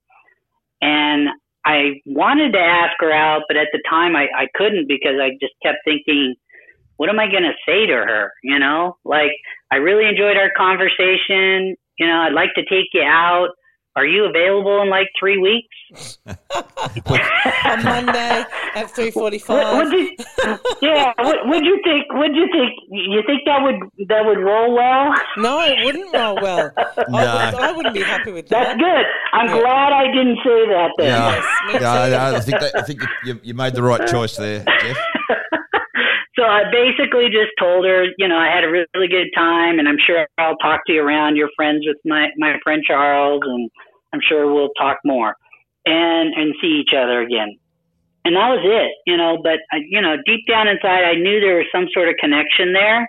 And I wanted to ask her out, but at the time I, I couldn't because I just kept thinking, what am I going to say to her? You know, like I really enjoyed our conversation. You know, I'd like to take you out. Are you available in like three weeks? [LAUGHS] On Monday at three [LAUGHS] What, what forty-five. did, yeah, what would you think? What do you think? You think that would that would roll well? No, it wouldn't roll well. [LAUGHS] I, No. would, I wouldn't be happy with that. That's good. I'm Yeah. glad I didn't say that then. Yeah, Yes, me yeah. I, I think that, I think you, you made the right choice there, Jeff. So I basically just told her, you know, I had a really good time, and I'm sure I'll talk to you around. You're friends with my my friend Charles, and I'm sure we'll talk more and and see each other again. And that was it, you know. But uh, you know, deep down inside, I knew there was some sort of connection there,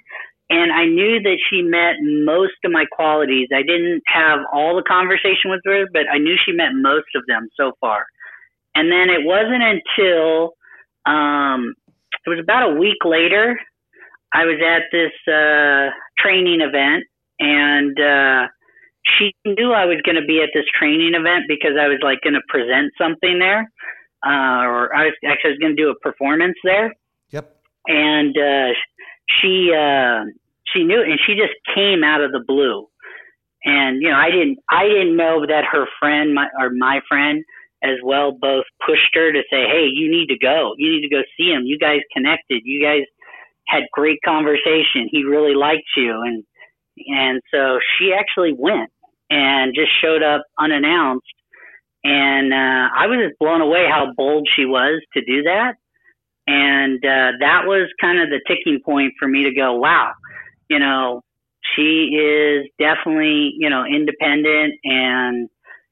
and I knew that she met most of my qualities. I didn't have all the conversation with her, but I knew she met most of them so far. And then it wasn't until um, it was about a week later. I was at this uh, training event, and uh, she knew I was going to be at this training event because I was like going to present something there, uh, or I was actually I was going to do a performance there. Yep. And uh, she uh, she knew, and she just came out of the blue. And you know, I didn't I didn't know that her friend, my or my friend, as well both pushed her to say, "Hey, you need to go. You need to go see him. You guys connected. You guys had great conversation. He really liked you." And and so she actually went and just showed up unannounced. And uh, I was just blown away how bold she was to do that. And uh, that was kind of the ticking point for me to go, wow, you know, she is definitely, you know, independent and,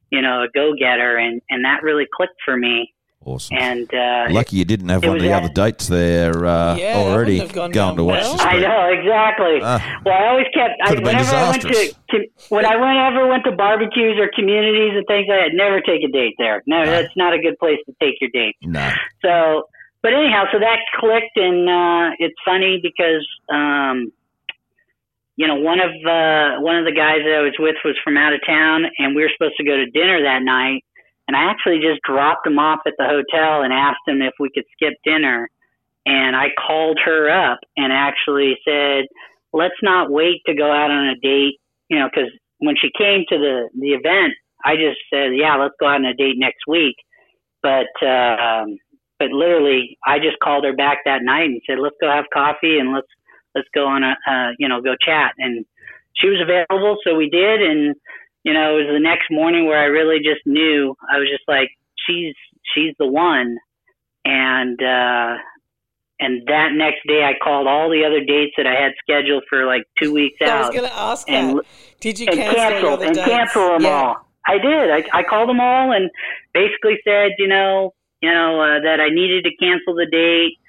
you know, a go getter. And, and that really clicked for me. Awesome. And uh, Lucky you didn't have one of the at- other dates there uh, Yeah, already gone going to watch well. I know exactly. Ah. well, I always kept. I, Could've been whenever I went to, disastrous. to when I went, ever went to barbecues or communities and things, I had never take a date there. No, that's not a good place to take your date. No. So, but anyhow, so that clicked, and uh, it's funny because um, you know one of uh, one of the guys that I was with was from out of town, and we were supposed to go to dinner that night. And I actually just dropped him off at the hotel and asked him if we could skip dinner. And I called her up and actually said, "Let's not wait to go out on a date." You know, because when she came to the the event, I just said, "Yeah, let's go out on a date next week." But uh, um, but literally, I just called her back that night and said, "Let's go have coffee and let's let's go on a uh, you know go chat." And she was available, so we did. And you know, it was the next morning where I really just knew. I was just like, "She's she's the one." And uh, and that next day, I called all the other dates that I had scheduled for like two weeks out. I was going to ask and- that. Did you and cancel, your cancel other and dates? cancel them yeah. all. I did. I, I called them all and basically said, you know, you know uh, that I needed to cancel the date.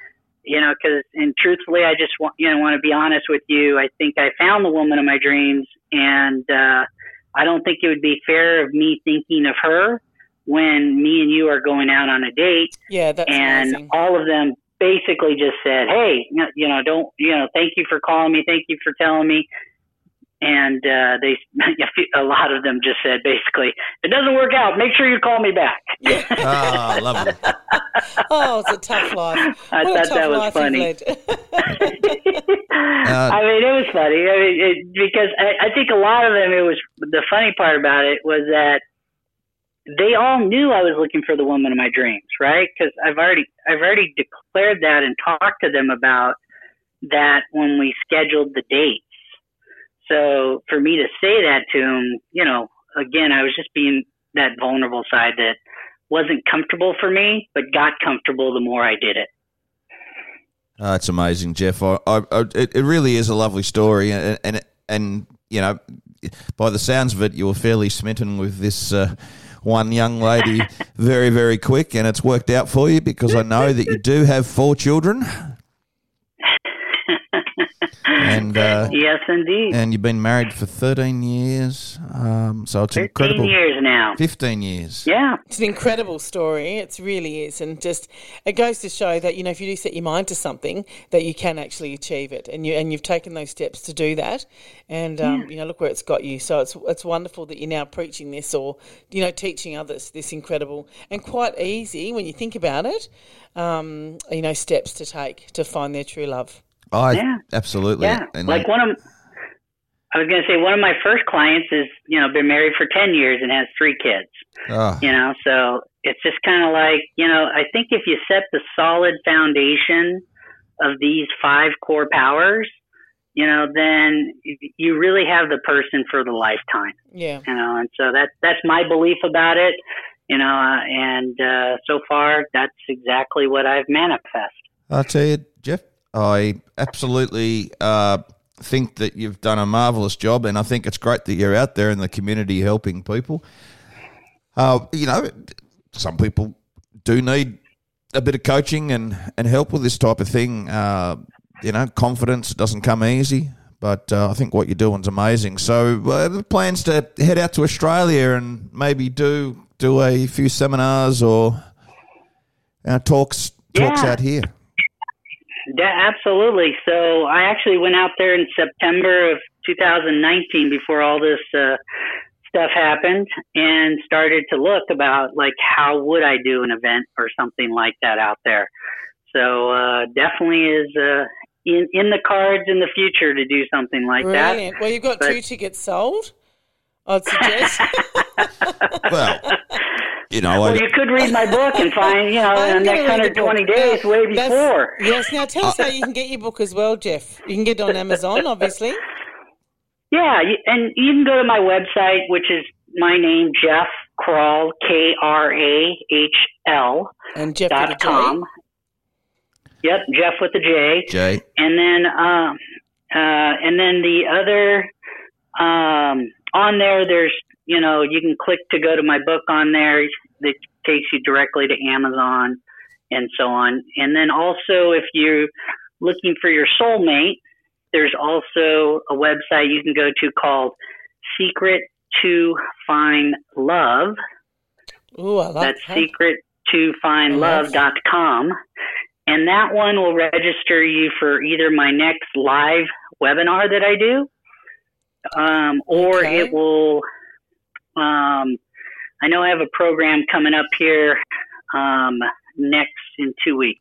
You know, because and truthfully, I just want you know want to be honest with you. I think I found the woman of my dreams, and uh, I don't think it would be fair of me thinking of her when me and you are going out on a date Yeah, that's and amazing. all of them basically just said, "Hey, you know- you know, don't you know? Thank you for calling me. Thank you for telling me." And uh, they, [LAUGHS] a lot of them just said, basically, "If it doesn't work out, make sure you call me back." Ah, lovely. [LAUGHS] Oh, it's a tough life. I what a thought that was funny. you've. [LAUGHS] I mean, it was funny. I mean, it, because I, I think a lot of them. It was the funny part about it was that they all knew I was looking for the woman of my dreams, right? Because I've already I've already declared that and talked to them about that when we scheduled the dates. So for me to say that to him, you know, again, I was just being that vulnerable side that wasn't comfortable for me, but got comfortable the more I did it. Oh, it's amazing, Jeff. I, I, I, it, it really is a lovely story, and, and and you know, by the sounds of it, you were fairly smitten with this uh, one young lady [LAUGHS] very, very quick, and it's worked out for you because I know that you do have four children. And uh, Yes, indeed. and you've been married for thirteen years. Um, so it's 15 incredible. years now. Fifteen years. Yeah. It's an incredible story. It really is, and just it goes to show that you know if you do set your mind to something, that you can actually achieve it, and you and you've taken those steps to do that, and um, you know look where it's got you. So it's it's wonderful that you're now preaching this or you know teaching others this incredible and quite easy when you think about it. Um, you know steps to take to find their true love. I Yeah. absolutely. Yeah. And like one of I was going to say one of my first clients is, you know, been married for 10 years and has three kids, oh, you know, so it's just kind of like, you know, I think if you set the solid foundation of these five core powers, you know, then you really have the person for the lifetime, Yeah. you know, and so that that's my belief about it, you know, uh, and uh, so far that's exactly what I've manifested. I'll tell you, Jeff, I absolutely uh, think that you've done a marvelous job, and I think it's great that you're out there in the community helping people. Uh, you know, some people do need a bit of coaching and, and help with this type of thing. Uh, you know, confidence doesn't come easy, but uh, I think what you're doing is amazing. So, uh, the plans to head out to Australia and maybe do do a few seminars or uh, talks talks Yeah. out here. Yeah, absolutely. So I actually went out there in September of 2019 before all this uh, stuff happened and started to look about like how would I do an event or something like that out there. So uh, definitely is uh, in in the cards in the future to do something like that. Well, you've got But- two tickets sold. I'd suggest. [LAUGHS] Well, you know, Well, I, you could read my book and find, you [LAUGHS] know, in the next read the 120 days, Now, way that's- before. Yes. Now tell us how you can get your book as well, Jeff. You can get it on Amazon, [LAUGHS] obviously. Yeah, and you can go to my website, which is my name, Jeff Krahl, K R A H L And Jeff dot com. Yep, Jeff with the J. J. And then, um, uh, and then the other, um, on there, there's, you know, you can click to go to my book on there. That takes you directly to Amazon and so on. And then also, if you're looking for your soulmate, there's also a website you can go to called Secret to Find Love. Ooh, I love That's that. secret to find love.com. And that one will register you for either my next live webinar that I do, um, or Okay. it will. Um, I know I have a program coming up here um, next in two weeks.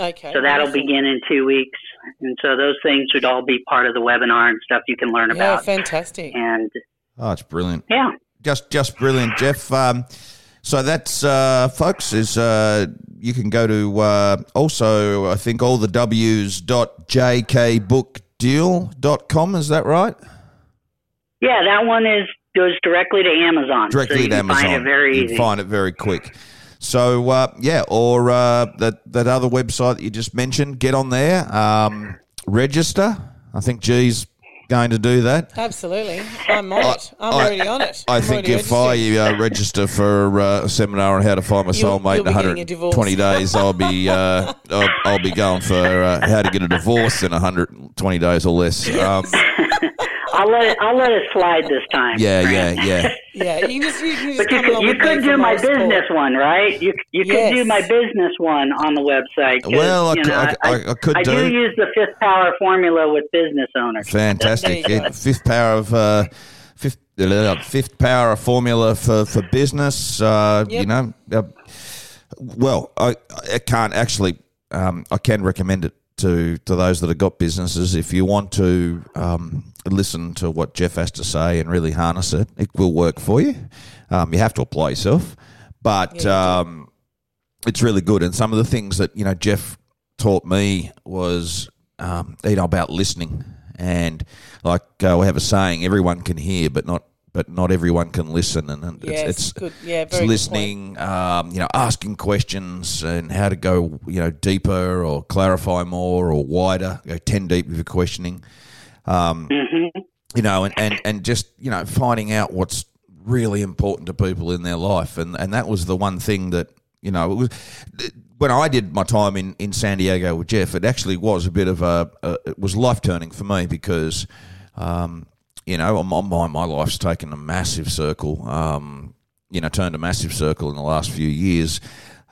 Okay. So that'll wonderful. begin in two weeks. And so those things would all be part of the webinar and stuff you can learn Yeah, about. fantastic. And oh, it's brilliant. yeah. Just, just brilliant, Jeff. Um, so that's, uh, folks, is uh, you can go to uh, also, I think, all the W's dot jkbookdeal.com. Is that right? Yeah, that one is goes directly to Amazon. Directly so you to Amazon. Find it very you easy. find it very quick. So uh, yeah, or uh, that that other website that you just mentioned, get on there, um, register. I think G's going to do that. Absolutely. I'm on it. I'm I- already on it. I I'm think already if I registered. uh, [LAUGHS] register for uh, a seminar on how to find my You'll- soulmate you'll in be getting a divorce. 120 days, I'll be uh, I'll, I'll be going for uh, how to get a divorce in 120 days or less. [LAUGHS] Um, I'll let it, I'll let it slide this time. yeah, yeah, yeah. [LAUGHS] Yeah, you just, you can just But you could, you could do my moral support. business one, right? You you could do my business one on the website. Well, I you could- know, I- I- I could I do. do use the fifth power formula with business owners. Fantastic. There. Yeah, fifth power of uh, fifth uh, fifth power of formula for for business. Uh, You know, uh, well, I I can't actually. Um, I can recommend it to to those that have got businesses. If you want to um, listen to what Jeff has to say and really harness it, it will work for you. Um, you have to apply yourself, but. Yeah, um, it's really good. And some of the things that you know Jeff taught me was um, you know about listening, and like uh, we have a saying: everyone can hear, but not but not everyone can listen. And, and Yes, it's, it's good. Yeah, it's listening, um, you know, asking questions and how to go you know deeper or clarify more or wider, go ten deep with your questioning. Um, You know, and, and, and just you know finding out what's really important to people in their life, and and that was the one thing that you know it was when I did my time in, in San Diego with Jeff, it actually was a bit of a, a it was life turning for me because, um, you know, my, my my life's taken a massive circle. Um, you know, turned a massive circle in the last few years.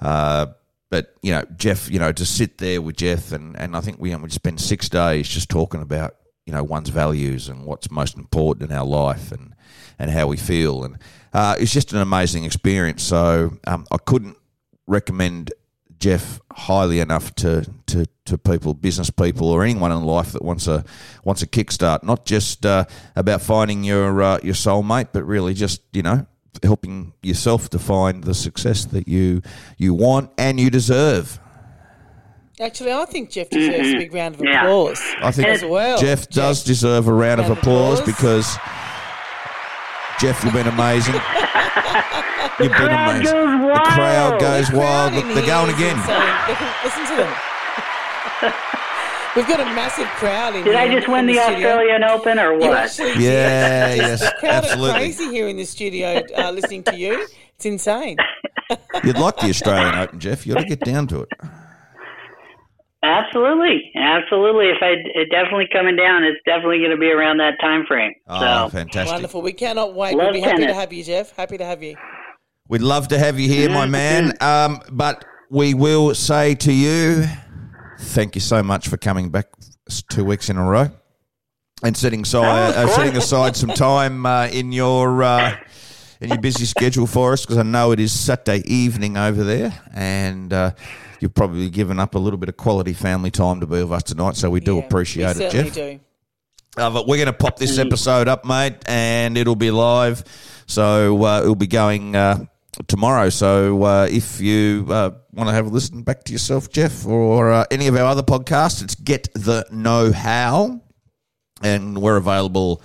Uh, but you know, Jeff, you know, to sit there with Jeff, and, and I think we we spent six days just talking about you know one's values and what's most important in our life, and and how we feel, and uh, it's just an amazing experience. So um, I couldn't recommend Jeff highly enough to, to, to people, business people, or anyone in life that wants a wants a kickstart. Not just uh, about finding your uh, your soulmate, but really just you know helping yourself to find the success that you you want and you deserve. Actually, I think Jeff deserves a big round of Yeah. applause. I think as well. Jeff does deserve a round of Round of applause applause. because Jeff, you've been amazing. [LAUGHS] You've been amazing. goes The crowd goes The crowd wild. in Look, they're here going again. Listen- Listen to them. [LAUGHS] We've got a massive crowd in Did here Did I just win the studio. Australian Open or what? actually did. Yeah, yes, The crowd are absolutely. crazy here in the studio uh, listening to you. It's insane. You'd like the Australian Open, Jeff. You ought to get down to it. [LAUGHS] Absolutely, absolutely. If I it definitely coming down, it's definitely going to be around that time frame. Oh, so fantastic. Wonderful. We cannot wait. Love we'll be happy to have you, Jeff. Happy to have you. We'd love to have you here, my man. Um, but we will say to you, thank you so much for coming back two weeks in a row and setting aside, uh, setting aside some time uh, in your uh, in your busy schedule for us because I know it is Saturday evening over there, and uh, you've probably given up a little bit of quality family time to be with us tonight. So we do Yeah, appreciate we it, Jeff. do. Uh, but we're going to pop this episode up, mate, and it'll be live. So uh, it'll be going uh, tomorrow. So uh, if you uh, want to have a listen back to yourself, Jeff, or uh, any of our other podcasts, it's Get the Know How. And we're available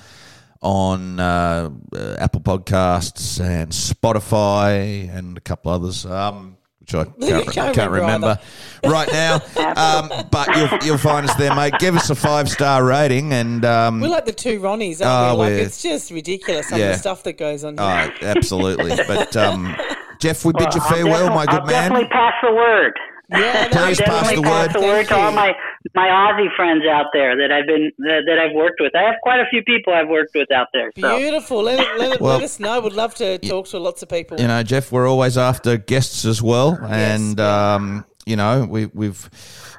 on Apple Podcasts and Spotify and a couple others. Um, which I [LAUGHS] can't, Can't can't, remember remember, [LAUGHS] right now, um, but you'll, you'll find us there, mate. Give us a five star rating, and um, We're like the two Ronnies, aren't Oh, we? Like, it's just ridiculous some of Yeah. the stuff that goes on here. Oh, absolutely. But um, [LAUGHS] Jeff, we bid you I'll farewell, my good I'll man. definitely pass the word. Yeah, [LAUGHS] Please pass definitely the pass word. the word Thank to all my my Aussie friends out there that I've been that, that I've worked with. I have quite a few people I've worked with out there. So Beautiful. Let, let, Well- let us know. Would love to talk to lots of people. You know, Jeff, we're always after guests as well, and um, you know, we, we've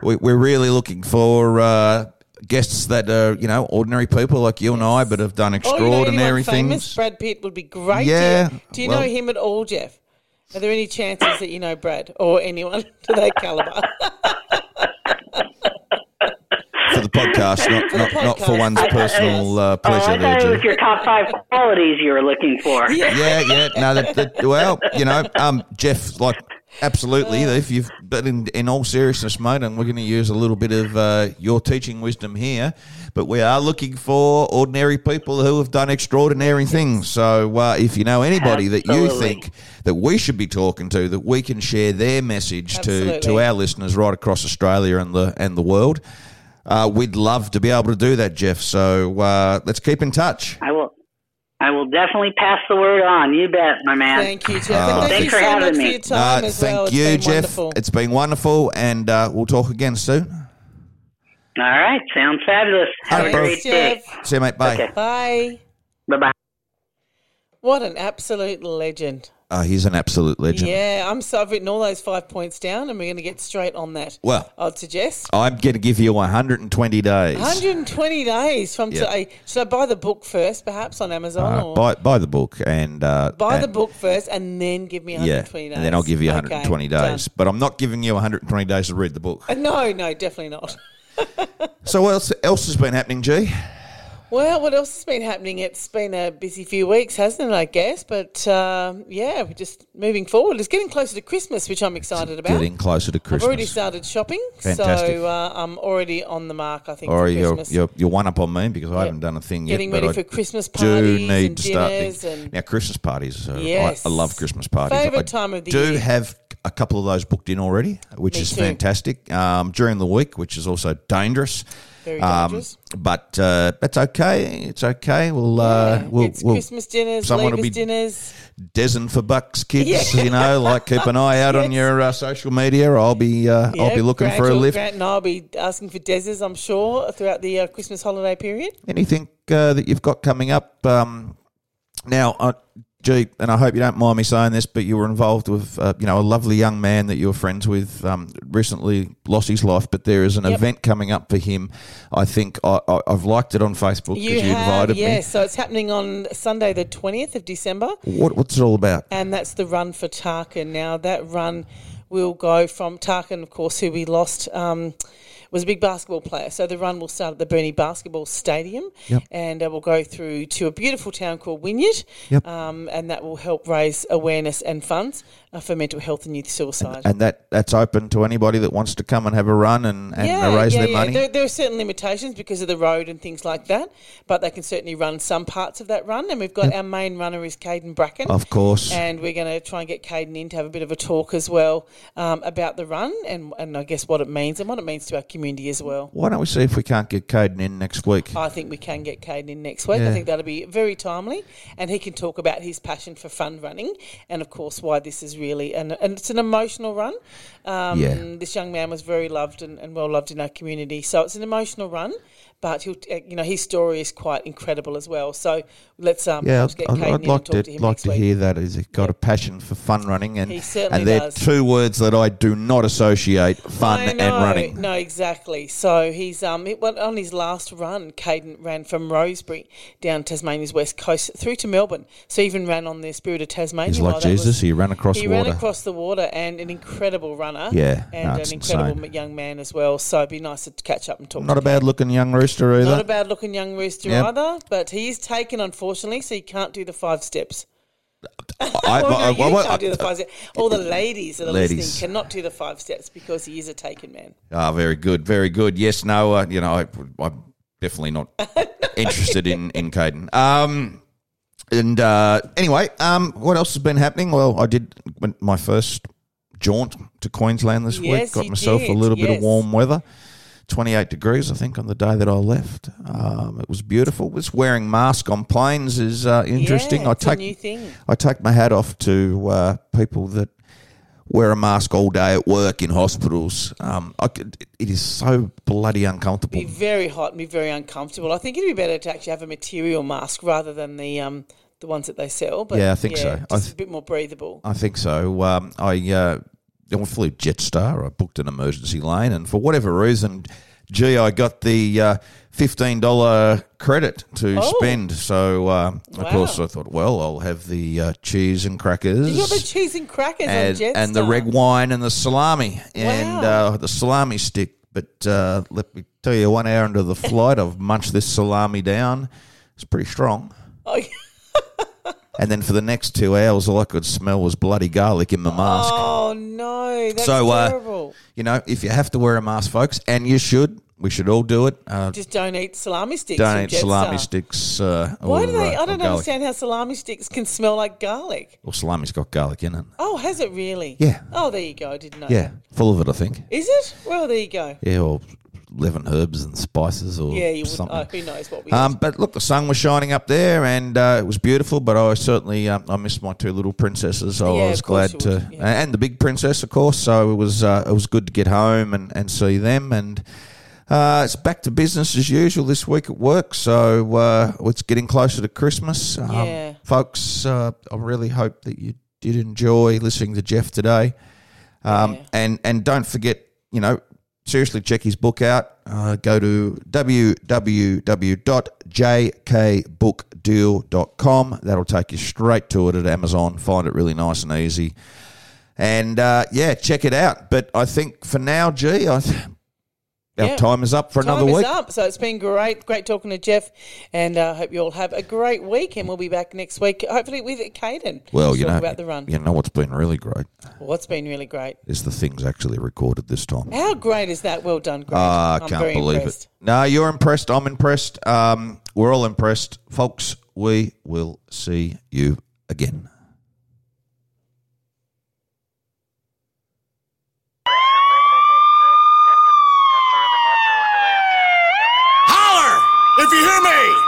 we, we're really looking for. Uh, Guests that are, you know, ordinary people like you and I, but have done Oh, you know extraordinary famous? things. Brad Pitt would be great. Yeah, Do you, do you well- know him at all, Jeff? Are there any chances that you know Brad or anyone [LAUGHS] to that caliber? for the podcast, not the not, not for one's I- I- personal uh, Oh, I pleasure. thought there, it was your top five qualities you were looking for. yeah, yeah. No, that, that well, you know, um, Jeff, like absolutely. if you've, but in in all seriousness, mate, and we're going to use a little bit of uh, your teaching wisdom here, but we are looking for ordinary people who have done extraordinary things. So uh, if you know anybody that you think that we should be talking to, that we can share their message to to our listeners right across Australia and the and the world. Uh, we'd love to be able to do that, Jeff. So uh, let's keep in touch. I will. I will definitely pass the word on. You bet, my man. Thank you, Jeff. Oh. and thank Thanks you for so having much for your time Uh, as thank well. You, been Jeff. wonderful. It's been wonderful, and uh, we'll talk again soon. All right, sounds fabulous. Have All a great Thanks, day. Jeff. See you, mate. Bye. Okay. Bye. Bye bye. What an absolute legend. Oh, he's an absolute legend. Yeah, I'm so I've written all those five points down and we're going to get straight on that. Well, I'd suggest. I'm going to give you 120 days. 120 days from Yeah. today. Should I buy the book first, perhaps on Amazon? Uh, or buy, buy the book and uh, buy the book first and then give me Yeah, 120 days? and then I'll give you Okay, 120 done. days. But I'm not giving you 120 days to read the book. Uh, No, no, definitely not. [LAUGHS] So what else, else has been happening, G? Well, what else has been happening? It's been a busy few weeks, hasn't it? I guess, but um, yeah, we're just moving forward. It's getting closer to Christmas, which I'm excited about. Getting closer to Christmas. I've already started shopping, Fantastic. so uh, I'm already on the mark. I think Or you're, you're, you're one up on me because I haven't done a thing Getting yet. ready but for I Christmas do parties need and to start dinners and Now, Christmas parties. Are, Yes. I, I love Christmas parties. Favourite I time of the do year. Do have a couple of those booked in already, which Me is too. fantastic. Um, during the week, which is also dangerous. Very Um, but uh, that's okay. It's okay. We'll uh, Yeah, we'll, it's we'll Christmas dinners, someone will be- dinners. Desin for bucks, kids. Yeah. You know, like keep an eye [LAUGHS] out on your uh, social media. I'll be uh, I'll be looking Grant for a lift. Grant and I'll be asking for deses, I'm sure, throughout the uh, Christmas holiday period. Anything uh, that you've got coming up? Um, now, uh, gee, and I hope you don't mind me saying this, but you were involved with, uh, you know, a lovely young man that you were friends with. Um, recently lost his life, but there is an Yep. event coming up for him. I think I, I, I've liked it on Facebook because you, have, invited yeah. me. Yeah, so it's happening on Sunday, the 20th of December. What, what's it all about? and that's the run for Tarkin. Now that run will go from Tarkin, of course, who we lost. Um, was a big basketball player, so the run will start at the Burnie Basketball Stadium, Yep. and uh, we'll go through to a beautiful town called Wynyard, Yep. um, and that will help raise awareness and funds for mental health and youth suicide. And that that's open to anybody that wants to come and have a run and, and raise their money. There, there are certain limitations because of the road and things like that, but they can certainly run some parts of that run. And we've got our main runner is Caden Bracken. Of course. And we're going to try and get Caden in to have a bit of a talk as well um, about the run and, and I guess what it means and what it means to our community as well. Why don't we see if we can't get Caden in next week? I think we can get Caden in next week. Yeah. I think that'll be very timely, and he can talk about his passion for fun running, and of course why this is really and and it's an emotional run. Um, Yeah. This young man was very loved and, and well loved in our community, so it's an emotional run. But he'll, uh, you know, his story is quite incredible as well. So let's um, Yeah, I'd, get I'd, Caden I'd in like to to him like to week. hear that. He's got Yep. a passion for fun running, and He certainly and they're does. two words that I do not associate: fun and running. No, exactly. So he's um it, well, on his last run, Caden ran from Rosebery down Tasmania's west coast through to Melbourne. So he even ran on the Spirit of Tasmania. He's like that was- Jesus. he ran across he the ran water. across the water and an incredible runner. Yeah, and no, an incredible insane. young man as well. So it'd be nice to catch up and talk. Not a bad looking young rooster either. Not a bad looking young rooster Yep. either, but he is taken unfortunately, so he can't do the five steps. I, [LAUGHS] no, I- you I- can't do the five steps. All the ladies that are Ladies. listening cannot do the five steps because he is a taken man. Ah, very good, very good. Yes, no, uh, you know, I, I'm definitely not [LAUGHS] interested in in Caden. Um, and uh, anyway, um, what else has been happening? Well, I did my first jaunt to Queensland this week. Got myself a did, little bit of warm weather. 28 degrees, I think, on the day that I left. Um, it was beautiful. This wearing mask on planes is uh, interesting. Yeah, I take a new thing. I take my hat off to uh, people that wear a mask all day at work in hospitals. Um, I could, it is so bloody uncomfortable. be very hot and be very uncomfortable. I think it'd be better to actually have a material mask rather than the um the ones that they sell. But Yeah, I think so. It's th- a bit more breathable. I think so. Um, I uh, I flew Jetstar. I booked an emergency lane, and for whatever reason, gee, I got the uh, fifteen dollar credit to Oh. spend. So uh, of course, I thought, well, I'll have the uh, cheese and crackers. You got the cheese and crackers and, on Jetstar. and the red wine and the salami and Wow. uh, the salami stick. But uh, let me tell you, one hour into the [LAUGHS] flight, I've munched this salami down. It's pretty strong. Oh, [LAUGHS] And then for the next two hours, all I could smell was bloody garlic in my mask. oh that's So, uh. You know, if you have to wear a mask, folks, and you should, we should all do it. Uh, Just don't eat salami sticks. don't eat salami Jetstar. sticks. Uh, Why or, do they? uh, I don't understand how salami sticks can smell like garlic. Well, salami's got garlic in it. Oh, has it really? Yeah. Oh, there you go. I didn't know. Yeah, that. full of it, I think. Is it? Well, there you go. Yeah, or eleven herbs and spices or Yeah, you would. something. Oh, who knows what we? Um, but look, the sun was shining up there, and uh, it was beautiful. But I certainly uh, I missed my two little princesses. So Yeah, I was glad to, yeah. and the big princess, of course. So it was uh, it was good to get home and, and see them. And uh, it's back to business as usual this week at work. So uh, it's getting closer to Christmas, um, Yeah. folks. Uh, I really hope that you did enjoy listening to Jeff today. Um, Yeah. and and don't forget, you know, seriously check his book out. Uh, go to www.jkbookdeal.com. That'll take you straight to it at Amazon. Find it really nice and easy. And uh, yeah, check it out. But I think for now, gee, I, our Yeah. time is up for Time another week. up. So it's been great, great talking to Jeff, and I uh, hope you all have a great week. And we'll be back next week, hopefully with Caden. Well, you talk know, about the run. you know what's been really great What's been really great? is the things actually recorded this time. How great is that? Well done, Grant. Ah, I can't believe impressed. it. No, you're impressed. I'm impressed. Um, we're all impressed. Folks, we will see you again. If you hear me,